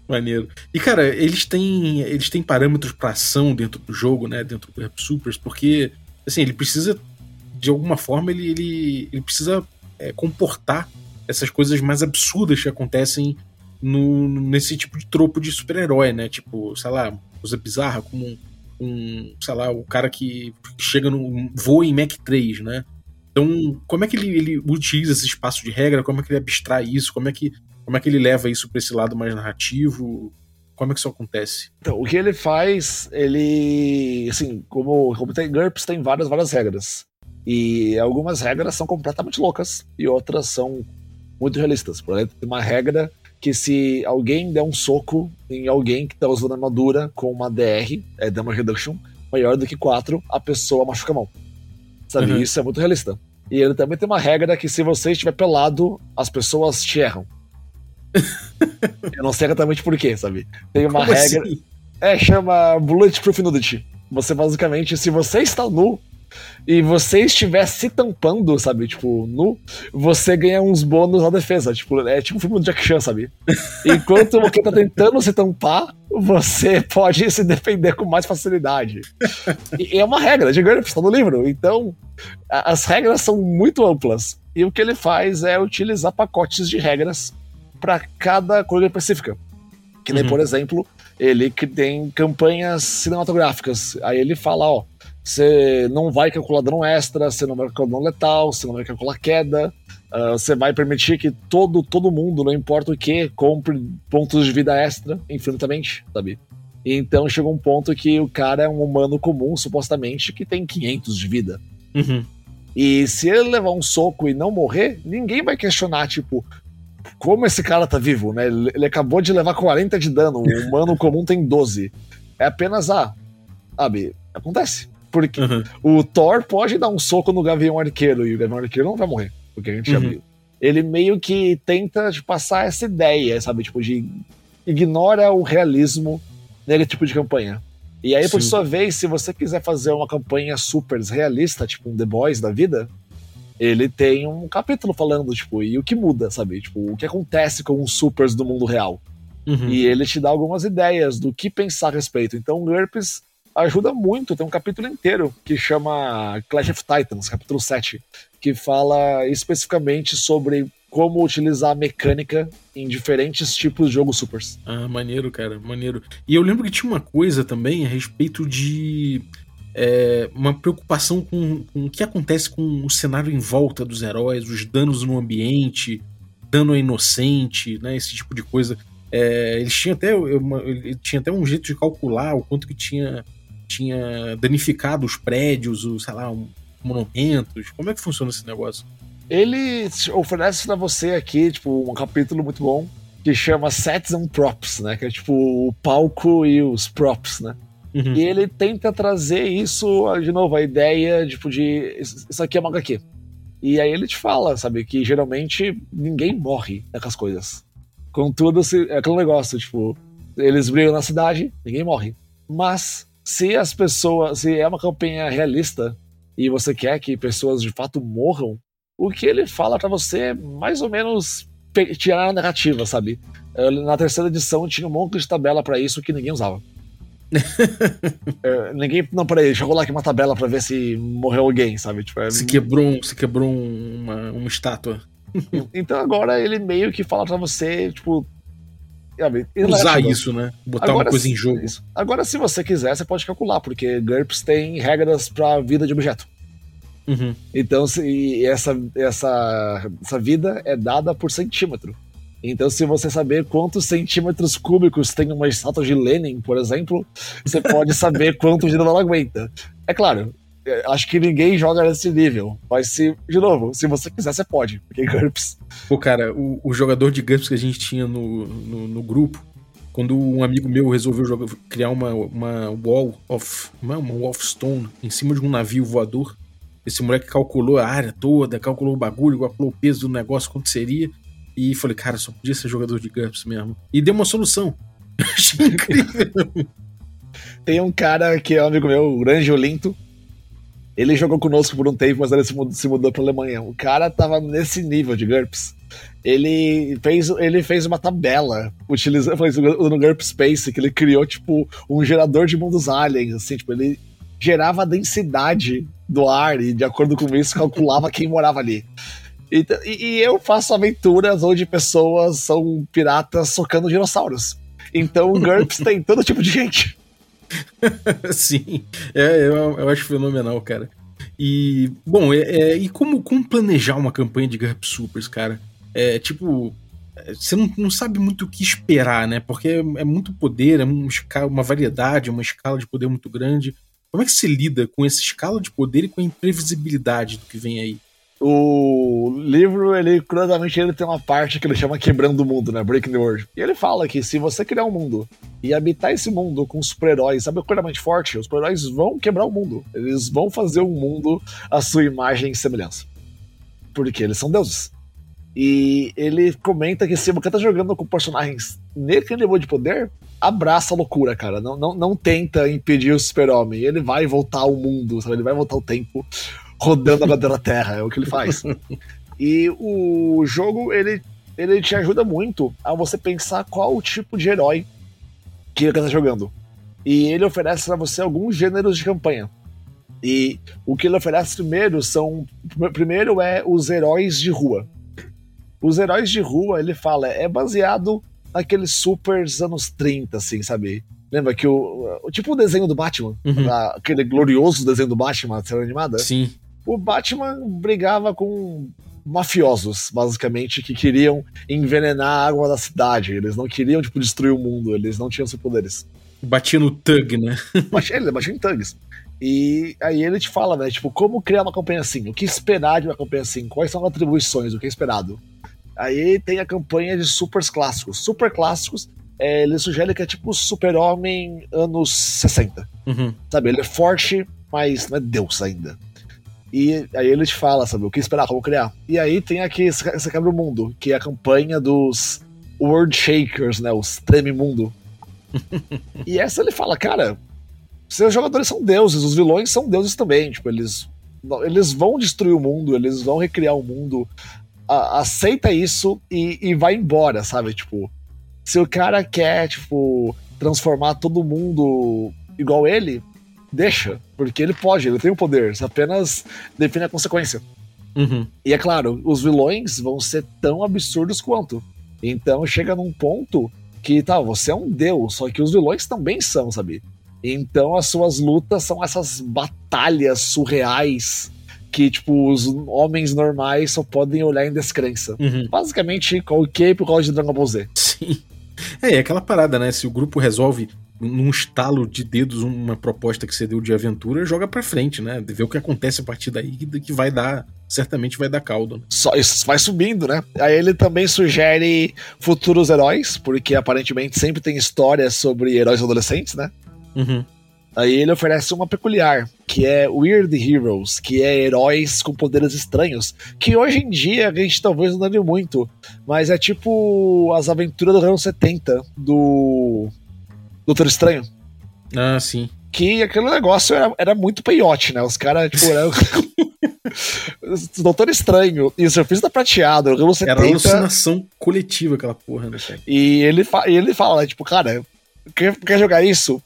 Maneiro. E, cara, eles têm, eles têm parâmetros pra ação dentro do jogo, né? Dentro do Rap Supers, porque, assim, ele precisa, de alguma forma, ele, ele, ele precisa é, comportar essas coisas mais absurdas que acontecem no, nesse tipo de tropo de super-herói, né? Tipo, sei lá, coisa bizarra, como um, um, sei lá, o cara que chega no. voa em Mac 3, né? Então, como é que ele, ele utiliza esse espaço de regra? Como é que ele abstrai isso? Como é que, como é que ele leva isso pra esse lado mais narrativo? Como é que isso acontece? Então, o que ele faz, ele. Assim, como, como tem GURPS, tem várias, várias regras. E algumas regras são completamente loucas e outras são muito realistas. Por exemplo, tem uma regra que se alguém der um soco em alguém que tá usando armadura com uma DR, é Damage Reduction, maior do que 4, a pessoa machuca a mão. Sabe? Uhum. Isso é muito realista. E ele também tem uma regra que se você estiver pelado, as pessoas te erram. Eu não sei exatamente por quê, sabe? Tem uma Como regra. assim? É, chama Bulletproof Nudity. Você basicamente, se você está nu e você estiver se tampando, sabe? Tipo, nu, você ganha uns bônus na defesa. Tipo, é tipo um filme do Jack Chan, sabe? Enquanto você tá tentando se tampar, você pode se defender com mais facilidade. E e é uma regra de GURPS, tá no livro. Então, a- as regras são muito amplas. E o que ele faz é utilizar pacotes de regras para cada coisa específica. Que nem, Uhum. por exemplo, ele que tem campanhas cinematográficas. Aí ele fala, ó, você não vai calcular dano extra, você não vai calcular dano letal, você não vai calcular queda, ah, você vai permitir que todo, todo mundo, não importa o que, compre pontos de vida extra infinitamente, sabe? E então chega um ponto que o cara é um humano comum, supostamente, que tem 500 de vida. Uhum. E se ele levar um soco e não morrer, ninguém vai questionar, tipo, como esse cara tá vivo, né? Ele acabou de levar 40 de dano, o humano comum tem 12. É apenas, ah, sabe, acontece. Porque Uhum. o Thor pode dar um soco no Gavião Arqueiro e o Gavião Arqueiro não vai morrer, porque a gente já Uhum. viu. Ele meio que tenta de passar essa ideia, sabe? Tipo, de ignora o realismo nesse tipo de campanha. E aí, por Sim. sua vez, se você quiser fazer uma campanha super realista, tipo um The Boys da vida, ele tem um capítulo falando, tipo, e o que muda, sabe? Tipo, o que acontece com os supers do mundo real. Uhum. E ele te dá algumas ideias do que pensar a respeito. Então, o GURPS ajuda muito. Tem um capítulo inteiro que chama Clash of Titans, capítulo 7, que fala especificamente sobre como utilizar a mecânica em diferentes tipos de jogos supers. Ah, maneiro, cara, maneiro. E eu lembro que tinha uma coisa também a respeito de é, uma preocupação com, com o que acontece com o cenário em volta dos heróis, os danos no ambiente, dano a inocente, né? Esse tipo de coisa. É, eles tinham até uma, ele tinha até um jeito de calcular o quanto que tinha, tinha danificado os prédios, os, sei lá, um, monumentos. Como é que funciona esse negócio? Ele oferece pra você aqui, tipo, um capítulo muito bom que chama Sets and Props, né? Que é tipo o palco e os props, né? Uhum. E ele tenta trazer isso, de novo, a ideia, tipo, de isso aqui é uma HQ. E aí ele te fala, sabe, que geralmente ninguém morre nessas coisas. Contudo, se, é aquele negócio, tipo, eles brigam na cidade, ninguém morre. Mas, se as pessoas, se é uma campanha realista e você quer que pessoas de fato morram, o que ele fala pra você é mais ou menos tirar a narrativa, sabe? Na terceira edição tinha um monte de tabela pra isso que ninguém usava. Eh, ninguém. Não, peraí, deixa eu rolar aqui uma tabela pra ver se morreu alguém, sabe? Tipo, é- Se quebrou, um- se quebrou um- uma, uma estátua. Então agora ele meio que fala pra você, tipo. sabe, Usar isso, né? Botar uma Agora coisa sim, em jogo. isso. Agora, se você quiser, você pode calcular, porque GURPS tem regras pra vida de objeto. Uhum. Então, se, e essa, essa, essa vida é dada por centímetro. Então, se você saber quantos centímetros cúbicos tem uma estátua de Lenin, por exemplo, você pode saber quanto de dano ela aguenta. É claro, é, acho que ninguém joga nesse nível. Mas, se, de novo, se você quiser, você pode. Porque GURPS. Pô, cara, o, o jogador de GURPS que a gente tinha no, no, no grupo, quando um amigo meu resolveu jogar- criar uma, uma wall of. Uma, uma wall of stone em cima de um navio voador, esse moleque calculou a área toda, calculou o bagulho, calculou o peso do negócio, quanto seria. E falei, cara, só podia ser jogador de GURPS mesmo. E deu uma solução. Achei incrível. Tem um cara que é um amigo meu, o Grande Olinto. Ele jogou conosco por um tempo, mas ele se mudou, se mudou pra Alemanha. O cara tava nesse nível de GURPS. Ele fez, ele fez uma tabela utilizando isso, no GURPS Space, que ele criou, tipo, um gerador de mundos aliens, assim, tipo, ele gerava a densidade do ar e, de acordo com isso, calculava quem morava ali. Então, E, e eu faço aventuras onde pessoas são piratas socando dinossauros. Então o GURPS tem todo tipo de gente. Sim, é, eu, eu acho fenomenal, cara. E, bom, é, é, e como, como planejar uma campanha de GURPS Supers, cara? É tipo, é, você não, não sabe muito o que esperar, né? Porque é, é muito poder, é uma, escala, uma variedade, uma escala de poder muito grande. Como é que se lida com essa escala de poder e com a imprevisibilidade do que vem aí? O livro, ele, curiosamente, ele tem uma parte que ele chama Quebrando o Mundo, né? Breaking the World. E ele fala que se você criar um mundo e habitar esse mundo com super-heróis, sabe, coisa forte, os super-heróis vão quebrar o mundo. Eles vão fazer um mundo à sua imagem e semelhança. Porque eles são deuses. E ele comenta que se você tá jogando com personagens naquele nível de poder, abraça a loucura, cara. Não, não, não tenta impedir o super-homem. Ele vai voltar ao mundo, sabe? Ele vai voltar ao tempo rodando a bandeira da Terra, é o que ele faz. e o jogo, ele, ele te ajuda muito a você pensar qual o tipo de herói que ele tá jogando. E ele oferece para você alguns gêneros de campanha. E o que ele oferece primeiro são. Primeiro é os heróis de rua. Os heróis de rua, ele fala, é baseado naqueles supers anos 30, assim, sabe? Lembra que o. o tipo o desenho do Batman, Uhum. aquele glorioso desenho do Batman, série animada? Sim. O Batman brigava com mafiosos, basicamente, que queriam envenenar a água da cidade. Eles não queriam, tipo, destruir o mundo, eles não tinham superpoderes. Batia no Tug, né? Batia ele, batia em thugs. E aí ele te fala, né, tipo, como criar uma campanha assim, o que esperar de uma campanha assim, quais são as atribuições, o que é esperado. Aí tem a campanha de supers clássicos. Super clássicos, é, ele sugere que é tipo super-homem anos 60. Uhum. Sabe, ele é forte, mas não é Deus ainda. E aí ele te fala, sabe, o que esperar, como criar. E aí tem aqui, você quebra o mundo, que é a campanha dos World Shakers, né, os Treme Mundo. e essa ele fala, cara, seus jogadores são deuses, os vilões são deuses também, tipo, eles, eles vão destruir o mundo, eles vão recriar o mundo. A- aceita isso e, e vai embora, sabe, tipo, se o cara quer, tipo, transformar todo mundo igual ele, deixa, porque ele pode, ele tem o poder, você apenas define a consequência. Uhum. E é claro, os vilões vão ser tão absurdos quanto. Então chega num ponto que, tá, você é um deus, só que os vilões também são, sabe? Então as suas lutas são essas batalhas surreais que, tipo, os homens normais só podem olhar em descrença. Uhum. Basicamente, qualquer episódio de Dragon Ball Z. Sim. É, é aquela parada, né? Se o grupo resolve num estalo de dedos uma proposta que você deu de aventura, joga pra frente, né? Vê o que acontece a partir daí, que vai dar, certamente vai dar caldo. né? Só isso vai subindo, né? Aí ele também sugere futuros heróis, porque aparentemente sempre tem histórias sobre heróis adolescentes, né? Uhum. Aí ele oferece uma peculiar, que é Weird Heroes, que é heróis com poderes estranhos, que hoje em dia a gente talvez não lembre muito, mas é tipo as aventuras do anos 70 do Doutor Estranho. Ah, sim. Que aquele negócio era, era muito peiote, né? Os caras, tipo, eram... Doutor Estranho e o Surfista Prateado, 70. Era alucinação coletiva aquela porra, né, cara? E ele, fa e ele fala, tipo, cara, quer, quer jogar isso?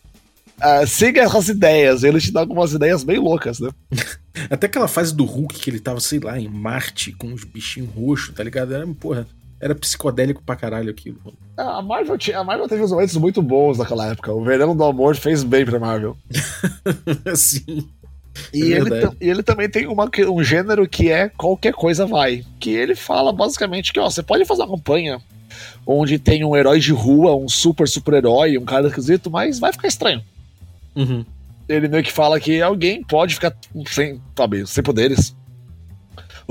Uh, siga as ideias. Ele te dá algumas ideias bem loucas, né? Até aquela fase do Hulk que ele tava, sei lá, em Marte com os bichinhos roxos, tá ligado? Era, porra, era psicodélico pra caralho aquilo. A Marvel, tinha, a Marvel teve uns momentos muito bons naquela época. O Verão do Amor fez bem pra Marvel. Sim. E, É ele, e ele também tem uma, um gênero que é qualquer coisa vai. Que ele fala basicamente que, ó, você pode fazer uma campanha onde tem um herói de rua, um super super herói, um cara esquisito, mas vai ficar estranho. Uhum. Ele meio que fala que alguém pode ficar sem, sabe, sem poderes.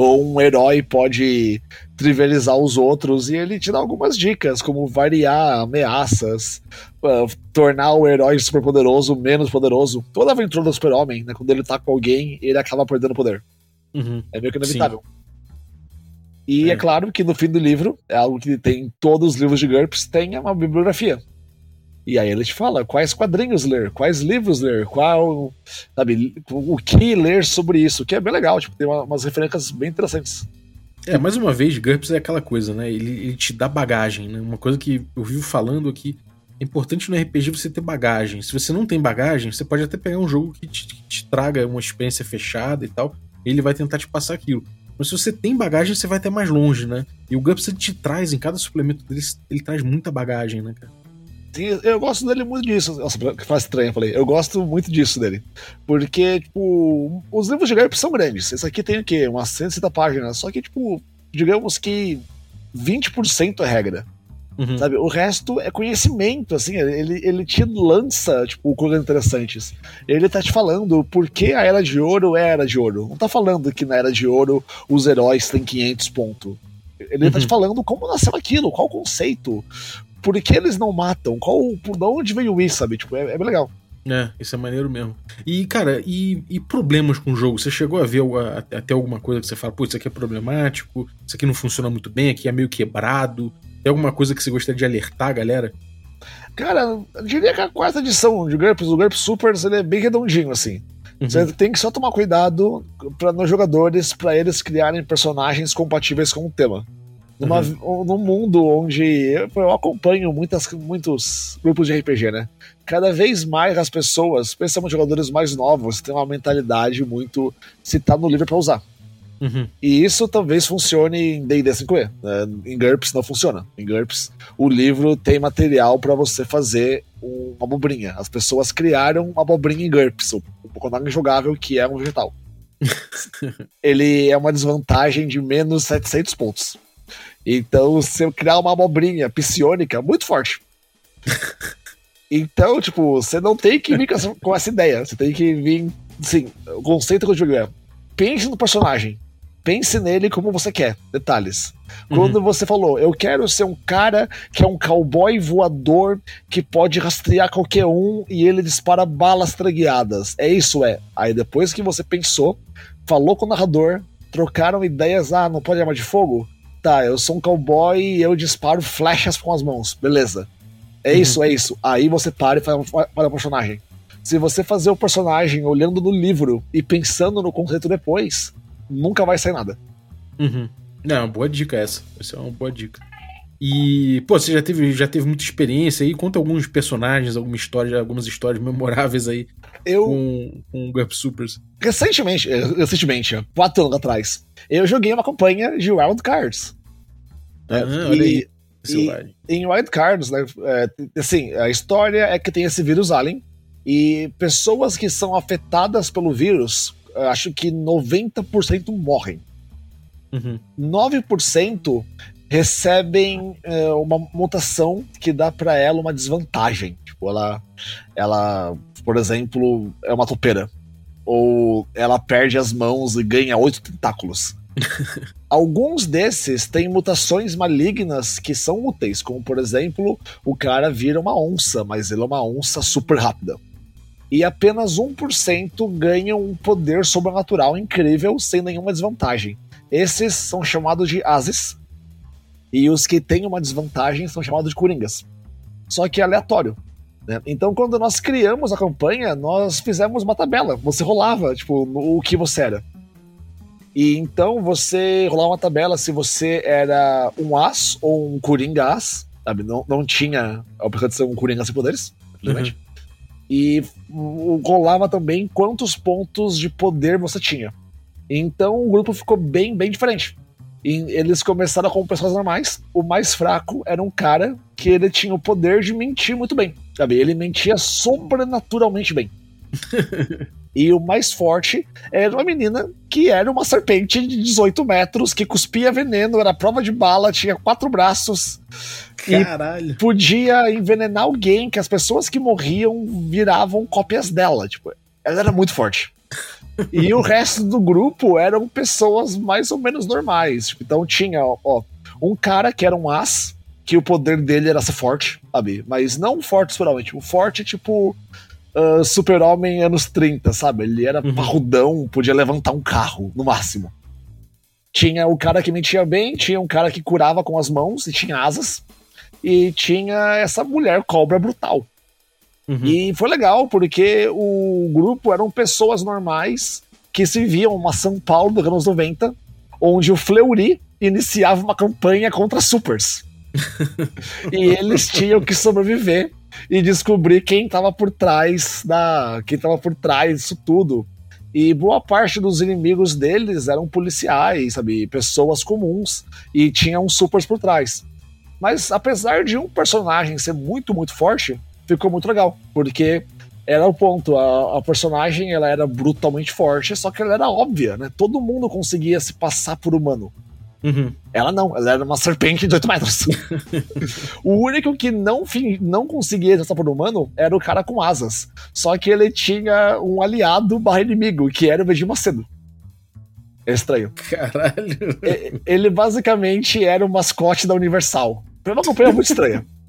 Ou um herói pode trivializar os outros e ele te dá algumas dicas, como variar ameaças, ah, tornar o herói super poderoso menos poderoso. Toda aventura do super-homem, né, quando ele tá com alguém, ele acaba perdendo poder. Uhum. É meio que inevitável. E é. claro que no fim do livro, é algo que tem em todos os livros de GURPS, tem uma bibliografia. E aí ele te fala quais quadrinhos ler, quais livros ler, qual, sabe, o que ler sobre isso, que é bem legal, tipo, tem uma- umas referências bem interessantes. É, mais uma vez, GURPS é aquela coisa, né? Ele, ele te dá bagagem, né? Uma coisa que eu vivo falando aqui. É importante no RPG você ter bagagem. Se você não tem bagagem, você pode até pegar um jogo que te, que te traga uma experiência fechada e tal. E ele vai tentar te passar aquilo. Mas se você tem bagagem, você vai até mais longe, né? E o GURPS te traz, em cada suplemento dele, ele traz muita bagagem, né, cara? Eu gosto dele muito disso. Nossa, que faz estranho, eu falei. Eu gosto muito disso dele. Porque, tipo, os livros de GURPS são grandes. Esse aqui tem o quê? Umas 150 páginas. Só que, tipo, digamos que 20% é regra. Uhum. Sabe? O resto é conhecimento, assim, ele, ele te lança, tipo, coisas interessantes. Ele tá te falando por que a Era de Ouro é a Era de Ouro. Não tá falando que na Era de Ouro os heróis têm 500 pontos. Ele tá Uhum. te falando como nasceu aquilo, qual o conceito, por que eles não matam, qual, por de onde veio isso, sabe? Tipo, é, é bem legal. É, isso é maneiro mesmo. E, cara, e, e problemas com o jogo? Você chegou a ver a- até alguma coisa que você fala, pô, isso aqui é problemático, isso aqui não funciona muito bem, aqui é meio quebrado. Tem alguma coisa que você gostaria de alertar, a galera? Cara, eu diria que a quarta edição de GURPS, o GURPS Supers, ele é bem redondinho, assim. Uhum. Você tem que só tomar cuidado para nos jogadores, para eles criarem personagens compatíveis com o tema. Numa, Num mundo onde eu, eu acompanho muitas, muitos grupos de RPG, né? Cada vez mais as pessoas, especialmente jogadores mais novos, têm uma mentalidade muito se tá no livro para usar. Uhum. E isso talvez funcione em D&D 5e. né? Em GURPS não funciona. Em GURPS, o livro tem material para você fazer um- uma abobrinha. As pessoas criaram uma abobrinha em GURPS, o o personagem jogável que é um vegetal. Ele é uma desvantagem de menos 700 pontos. Então, se eu criar uma abobrinha psiônica, muito forte. Então, tipo, você não tem que vir com essa, com essa ideia. Você tem que vir, assim, o conceito que eu digo é, pense no personagem. Pense nele como você quer. Detalhes. Quando você falou, eu quero ser um cara que é um cowboy voador que pode rastrear qualquer um e ele dispara balas tragueadas. É isso, é. Aí depois que você pensou, falou com o narrador, trocaram ideias, ah, não pode arma de fogo? Tá, eu sou um cowboy e eu disparo flechas com as mãos. Beleza. É Uhum. isso, é isso. Aí você para e faz, faz o personagem. Se você fazer o personagem olhando no livro e pensando no conceito depois, nunca vai sair nada. Uhum. Não, boa dica essa. Essa é uma boa dica. E, pô, você já teve, já teve muita experiência aí? Conta alguns personagens, alguma história, algumas histórias memoráveis aí Eu, com, com GURPS Supers. recentemente, eh, recentemente, quatro anos atrás, eu joguei uma campanha de Wild Cards. né? Ah, olha aí. e em Wild Cards, né, é, assim, a história é que tem esse vírus alien e pessoas que são afetadas pelo vírus, acho que 90% morrem. Uhum. 9% recebem é, uma mutação que dá pra ela uma desvantagem. Tipo, ela, ela, por exemplo, é uma topeira. Ou ela perde as mãos e ganha oito tentáculos. Alguns desses têm mutações malignas que são úteis, como por exemplo, o cara vira uma onça, mas ele é uma onça super rápida. E apenas 1% ganham um poder sobrenatural incrível sem nenhuma desvantagem. Esses são chamados de ases. E os que têm uma desvantagem são chamados de coringas. Só que é aleatório. né? Então, quando nós criamos a campanha, nós fizemos uma tabela. Você rolava, tipo, no- o que você era. E então você rolava uma tabela se você era um as ou um coringa as, sabe? Não, não tinha a opção de ser um coringa sem poderes, simplesmente. E rolava também quantos pontos de poder você tinha. Então o grupo ficou bem, bem diferente. E eles começaram como pessoas normais. O mais fraco era um cara que ele tinha o poder de mentir muito bem. Sabe? Ele mentia sobrenaturalmente bem. e o mais forte era uma menina que era uma serpente de 18 metros, que cuspia veneno, era prova de bala, tinha quatro braços, E- Caralho. podia envenenar alguém, que as pessoas que morriam viravam cópias dela. Tipo, ela era muito forte. E o resto do grupo eram pessoas mais ou menos normais. Tipo, então tinha, ó, um cara que era um as, que o poder dele era ser forte, sabe? Mas não forte superamente. O forte, tipo, ah, super-homem anos 30, sabe? Ele era Uhum. parrudão, podia levantar um carro, no máximo. Tinha o cara que mentia bem, tinha um cara que curava com as mãos e tinha asas. E tinha essa mulher cobra brutal. Uhum. E foi legal, porque o grupo eram pessoas normais que se viam uma São Paulo dos anos 90, onde o Fleury iniciava uma campanha contra supers. e eles tinham que sobreviver e descobrir quem estava por trás da. quem estava por trás disso tudo. E boa parte dos inimigos deles eram policiais, sabe? Pessoas comuns. E tinham supers por trás. Mas apesar de um personagem ser muito, muito forte, ficou muito legal. Porque era o ponto. A, a personagem ela era brutalmente forte, só que ela era óbvia, né? Todo mundo conseguia se passar por humano. Uhum. Ela não, ela era uma serpente de 8 metros. o único que não, não conseguia passar por humano era o cara com asas. Só que ele tinha um aliado barra inimigo, que era o Vegeta Macedo. É estranho. Caralho. Ele basicamente era o mascote da Universal. Foi uma campanha muito estranha.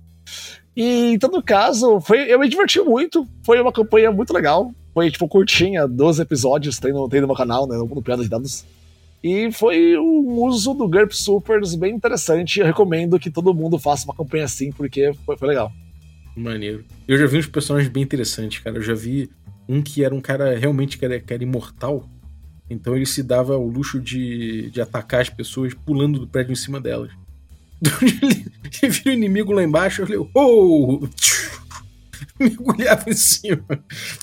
E em todo caso, foi, eu me diverti muito. Foi uma campanha muito legal. Foi tipo curtinha, 12 episódios, tem no, tem no meu canal, né? No Piada de Dados. E foi um uso do GURP Supers bem interessante. Eu recomendo que todo mundo faça uma campanha assim, porque foi, foi legal. Maneiro. Eu já vi uns personagens bem interessantes, cara. Eu já vi um que era um cara realmente que era, que era imortal. Então ele se dava o luxo de, de atacar as pessoas pulando do prédio em cima delas. Ele, vira o inimigo lá embaixo, eu falei, oh! Mergulhava em cima.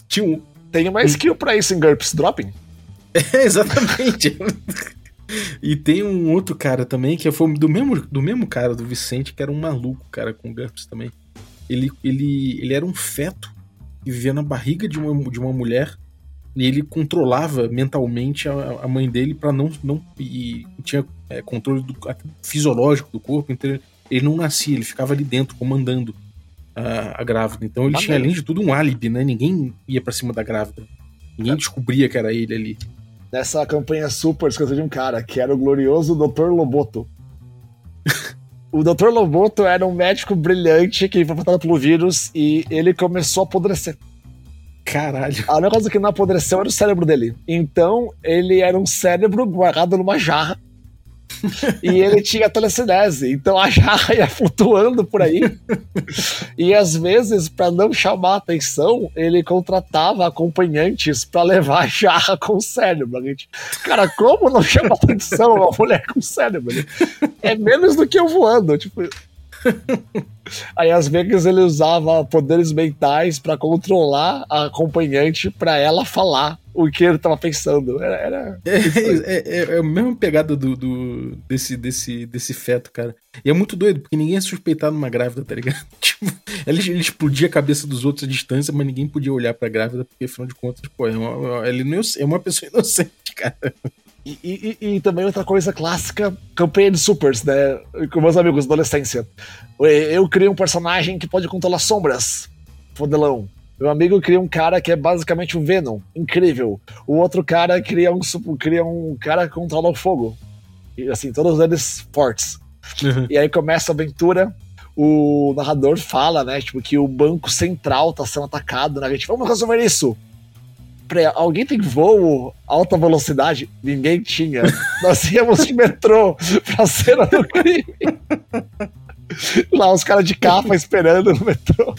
Tinha um. Tem uma skill pra isso em GURPS Dropping. É, exatamente. E tem um outro cara também, que foi do mesmo, do mesmo cara, do Vicente, que era um maluco, cara, com GURPS também. Ele, ele, ele era um feto que vivia na barriga de uma, de uma mulher ele controlava mentalmente a, a mãe dele para não, não. E tinha é, controle do, fisiológico do corpo, então ele não nascia, ele ficava ali dentro comandando a, a grávida. Então ele tinha, além de tudo, um álibi, né? Ninguém ia para cima da grávida. Ninguém descobria que era ele ali. Nessa campanha super, esqueci de um cara, que era o glorioso Dr. Loboto. o Dr. Loboto era um médico brilhante que foi afetado pelo vírus e ele começou a apodrecer. Caralho. A única coisa que não apodreceu era o cérebro dele. Então, ele era um cérebro guardado numa jarra. e ele tinha telecinese. Então a jarra ia flutuando por aí. e às vezes, para não chamar atenção, ele contratava acompanhantes para levar a jarra com o cérebro. A gente, cara, como não chama atenção uma mulher com cérebro? É menos do que eu voando. Tipo, Aí às vezes ele usava poderes mentais pra controlar a acompanhante pra ela falar o que ele tava pensando. Era, era- É, é, é- é a mesma pegada do, do- desse, desse, desse feto, cara. E é muito doido, porque ninguém é suspeitado numa grávida, tá ligado? Tipo, ele, ele explodia a cabeça dos outros à distância, mas ninguém podia olhar pra grávida, porque afinal de contas, pô, é uma, ele não é uma pessoa inocente, cara. E, e- e- também outra coisa clássica, campanha de supers, né? Com meus amigos, adolescência. Eu criei um personagem que pode controlar sombras. Fodelão. Meu amigo cria um cara que é basicamente um Venom. Incrível. O outro cara cria um, cria um cara que controla o fogo. E assim, todos eles fortes. E aí começa a aventura. O narrador fala, né? Tipo, que o banco central tá sendo atacado, né? A gente, vamos resolver isso. Pra- alguém tem voo alta velocidade? Ninguém tinha. Nós íamos de metrô pra cena do crime. Lá os caras de capa esperando no metrô.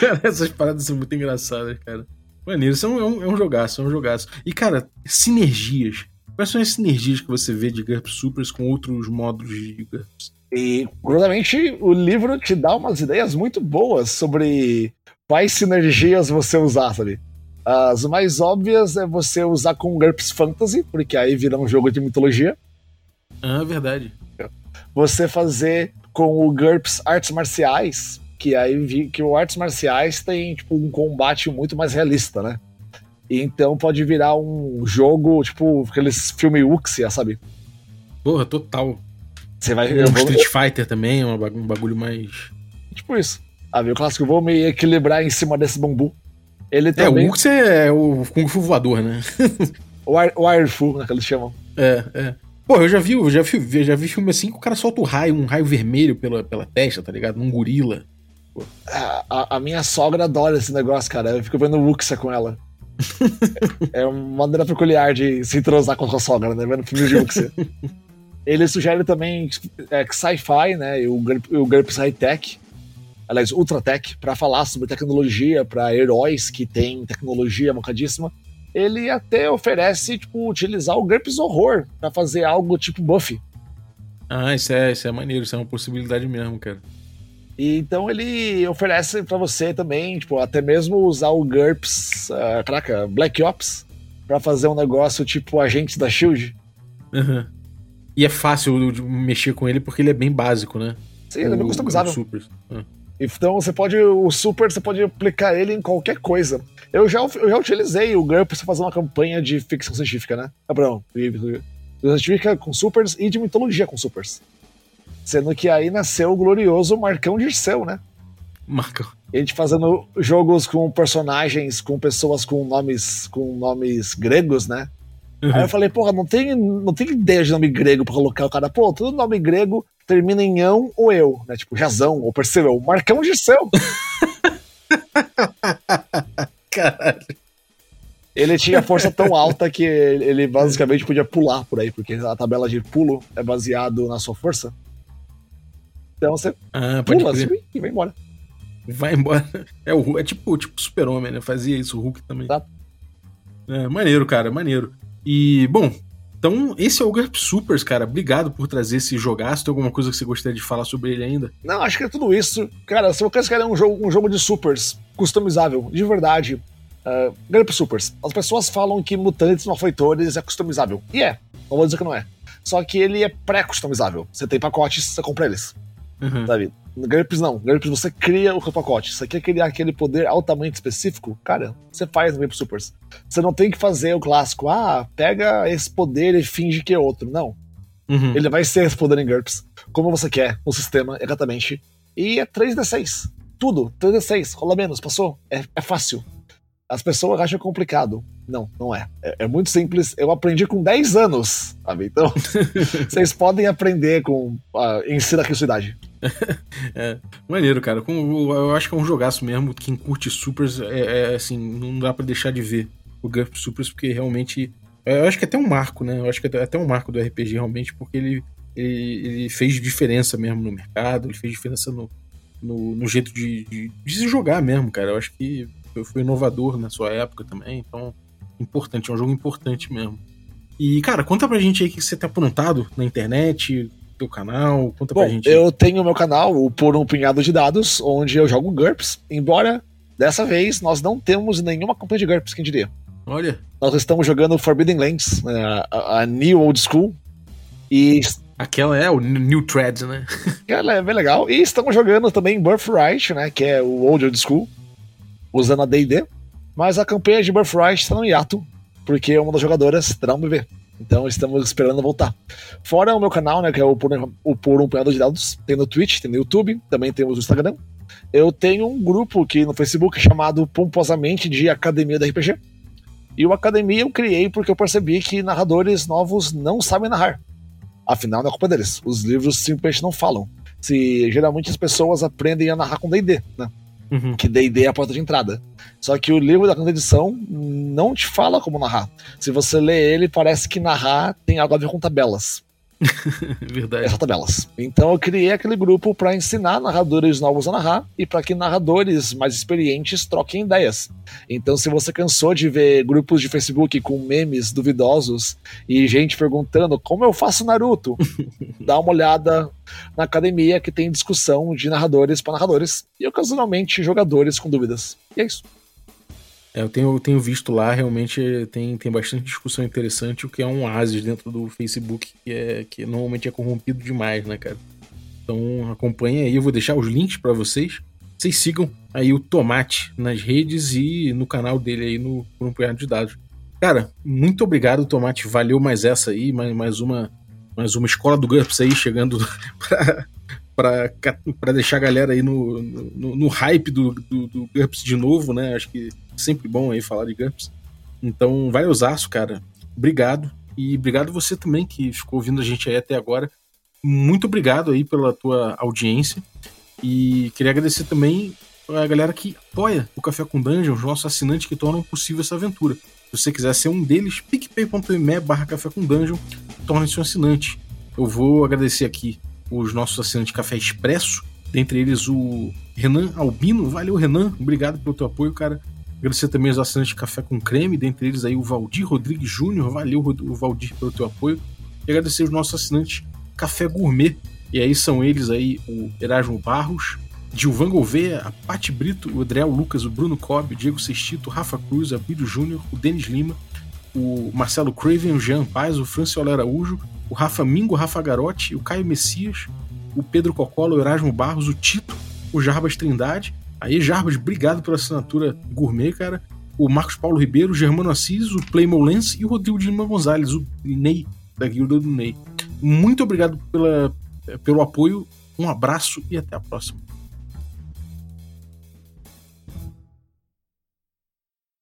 Cara, essas paradas são muito engraçadas, cara. Maneiro, isso é um, é um, é um jogaço, é um jogaço. E, cara, sinergias. Quais são as sinergias que você vê de GURPS Supers com outros modos de GURPS? E, curiosamente, o livro te dá umas ideias muito boas sobre quais sinergias você usar, sabe? As mais óbvias é você usar com GURPS Fantasy, porque aí vira um jogo de mitologia. Ah, verdade. Você fazer com o GURPS Artes Marciais, que aí que o Artes Marciais tem tipo, um combate muito mais realista, né? E então pode virar um jogo, tipo, aqueles filmes Wuxia, sabe? Porra, total. Você vai. Um vou- Street Fighter também, um bagulho mais. Tipo isso. Ah, viu? O clássico, vou me equilibrar em cima desse bambu. Ele É, também. o Ux é o Kung Fu voador, né? o, Ar, o Airfu, né, que eles chamam. É, é. Pô, eu já vi, eu já vi, já vi filme assim que o cara solta um raio, um raio vermelho pela, pela testa, tá ligado? Num gorila. A, a- a minha sogra adora esse negócio, cara. Eu fico vendo Wuxia com ela. é uma maneira peculiar de se entrosar com a sua sogra, né? Vendo filmes de Wuxia. Ele sugere também é, que sci-fi, né? E o, o GURPS High Tech, aliás, Ultra Tech, pra falar sobre tecnologia, pra heróis que têm tecnologia mancadíssima. Ele até oferece, tipo, utilizar o GURPS Horror pra fazer algo tipo Buffy. Ah, isso é, isso é maneiro, isso é uma possibilidade mesmo, cara. E então ele oferece pra você também, tipo, até mesmo usar o GURPS, ah, caraca, Black Ops, pra fazer um negócio tipo Agentes da Shield. Aham. E é fácil mexer com ele porque ele é bem básico, né? Sim, ele é bem O- customizável. o Super. Ah. Então você pode, o Super, você pode aplicar ele em qualquer coisa. Eu já, eu já utilizei o GURPS pra fazer uma campanha de ficção científica, né? Cabrão, ficção científica com Supers e de mitologia com Supers. Sendo que aí nasceu o glorioso Marcão Dirceu, né? Marca. a gente fazendo jogos com personagens, com pessoas com nomes, com nomes gregos, né? Aí eu falei, porra, não tem, não tem ideia de nome grego pra colocar o cara. Pô, todo nome grego termina em ão ou eu, né? Tipo, Jazão ou Perseu. Marcão Dirceu. Caralho. Ele tinha força tão alta que ele basicamente podia pular por aí, porque a tabela de pulo é baseado na sua força. Então você Ah, pula assim, e vai embora. Vai embora. É, o, é tipo, tipo super-homem, né? Fazia isso, o Hulk também. Tá. É, maneiro, cara, maneiro. E, bom, então esse é o GURP Supers, cara. Obrigado por trazer esse jogaço. Tem alguma coisa que você gostaria de falar sobre ele ainda? Não, acho que é tudo isso. Cara, se você quer um jogo, um jogo de supers customizável, de verdade, uh, GURP Supers. As pessoas falam que Mutantes Malfeitores é customizável. E é, não vou dizer que não é. Só que ele é pré-customizável. Você tem pacotes, você compra eles, Uhum. sabe? GURPS não. GURPS você cria o seu pacote. Você quer criar aquele poder altamente específico? Cara, você faz no GURP Supers. Você não tem que fazer o clássico, ah, pega esse poder e finge que é outro. Não. Uhum. Ele vai ser esse poder em GURPS, como você quer, no sistema, exatamente. E é 3D6. Tudo, 3D6, rola menos, passou. É, é fácil. As pessoas acham complicado. Não, não é. é. é muito simples. Eu aprendi com 10 anos, sabe? Então, vocês podem aprender com. Uh, ensina aqui a sua idade. É, maneiro, cara. Com- Eu acho que é um jogaço mesmo. Quem curte Supers, é, é, assim, não dá pra deixar de ver o GURP Supers, porque realmente. Eu acho que é até um marco, né? Eu acho que é até um marco do RPG, realmente, porque ele, ele, ele fez diferença mesmo no mercado, ele fez diferença no, no, no jeito de, de, de se jogar mesmo, cara. Eu acho que foi- inovador na sua época também, então, importante, é um jogo importante mesmo. E, cara, conta pra gente aí o que você tá aprontado na internet, teu canal, conta pra Bom, gente. aí. eu tenho meu canal, o Por um Punhado de Dados, onde eu jogo GURPS, embora dessa vez nós não temos nenhuma campanha de GURPS, quem diria. Olha, Nós estamos jogando Forbidden Lands, né, a, a New Old School, e aquela é o New Threads, né? ela é bem legal. E estamos jogando também Birthright, né, que é o Old Old School, usando a D&D, mas a campanha de Birthright está no hiato, porque uma das jogadoras terá um bebê. Então estamos esperando voltar. Fora o meu canal, né, que é o Por, o Por um Punhado de Dados, tem no Twitch, tem no YouTube, também temos no Instagram. Eu tenho um grupo aqui no Facebook chamado Pomposamente de Academia da RPG. E o Academia eu criei porque eu percebi que narradores novos não sabem narrar. Afinal, não é culpa deles. Os livros simplesmente não falam. Se geralmente as pessoas aprendem a narrar com D&D, né? Uhum. que D&D é a porta de entrada. Só que o livro da quinta edição não te fala como narrar. Se você lê ele, parece que narrar tem algo a ver com tabelas. Verdade. Essas tabelas. Então eu criei aquele grupo para ensinar narradores novos a narrar e para que narradores mais experientes troquem ideias. Então, se você cansou de ver grupos de Facebook com memes duvidosos e gente perguntando como eu faço Naruto, dá uma olhada na academia que tem discussão de narradores para narradores e ocasionalmente jogadores com dúvidas. E é isso. É, eu tenho, eu tenho visto lá, realmente tem, tem bastante discussão interessante, o que é um oásis dentro do Facebook, que, é, que normalmente é corrompido demais, né, cara? Então acompanha aí, eu vou deixar os links para vocês. Vocês sigam aí o Tomate nas redes e no canal dele aí no Por de Dados. Cara, muito obrigado, Tomate. Valeu mais essa aí, mais, mais uma mais uma escola do GURPS aí chegando pra, pra deixar a galera aí no, no, no hype do, do, do GURPS de novo, né? Acho que sempre bom aí falar de GURPS. Então, vai usaço, cara. Obrigado. E obrigado você também que ficou ouvindo a gente aí até agora. Muito obrigado aí pela tua audiência. E queria agradecer também a galera que apoia o Café com Dungeon, os nossos assinantes que tornam possível essa aventura. Se você quiser ser um deles, picpay.me barra café com dungeon, torne-se um assinante. Eu vou agradecer aqui os nossos assinantes Café Expresso, dentre eles o Renan Albino. Valeu, Renan. Obrigado pelo teu apoio, cara. Agradecer também os assinantes Café com Creme, dentre eles aí o Valdir Rodrigues Júnior. Valeu, Valdir, pelo teu apoio. E agradecer os nossos assinantes Café Gourmet. E aí são eles aí o Erasmo Barros, Gilvan Gouveia, a Pati Brito, o Adriel Lucas, o Bruno Cobb, o Diego Sextito, o Rafa Cruz, o Abílio Júnior, o Denis Lima, o Marcelo Craven, o Jean Paz, o Franciola Araújo, o Rafa Mingo, o Rafa Garotti, o Caio Messias, o Pedro Cocola, o Erasmo Barros, o Tito, o Jarbas Trindade, Aí, Jarbas, obrigado pela assinatura gourmet, cara. O Marcos Paulo Ribeiro, o Germano Assis, o Playmo Lance e o Rodrigo de Lima Gonzalez, o Ney, da guilda do Ney. Muito obrigado pela, pelo apoio, um abraço e até a próxima.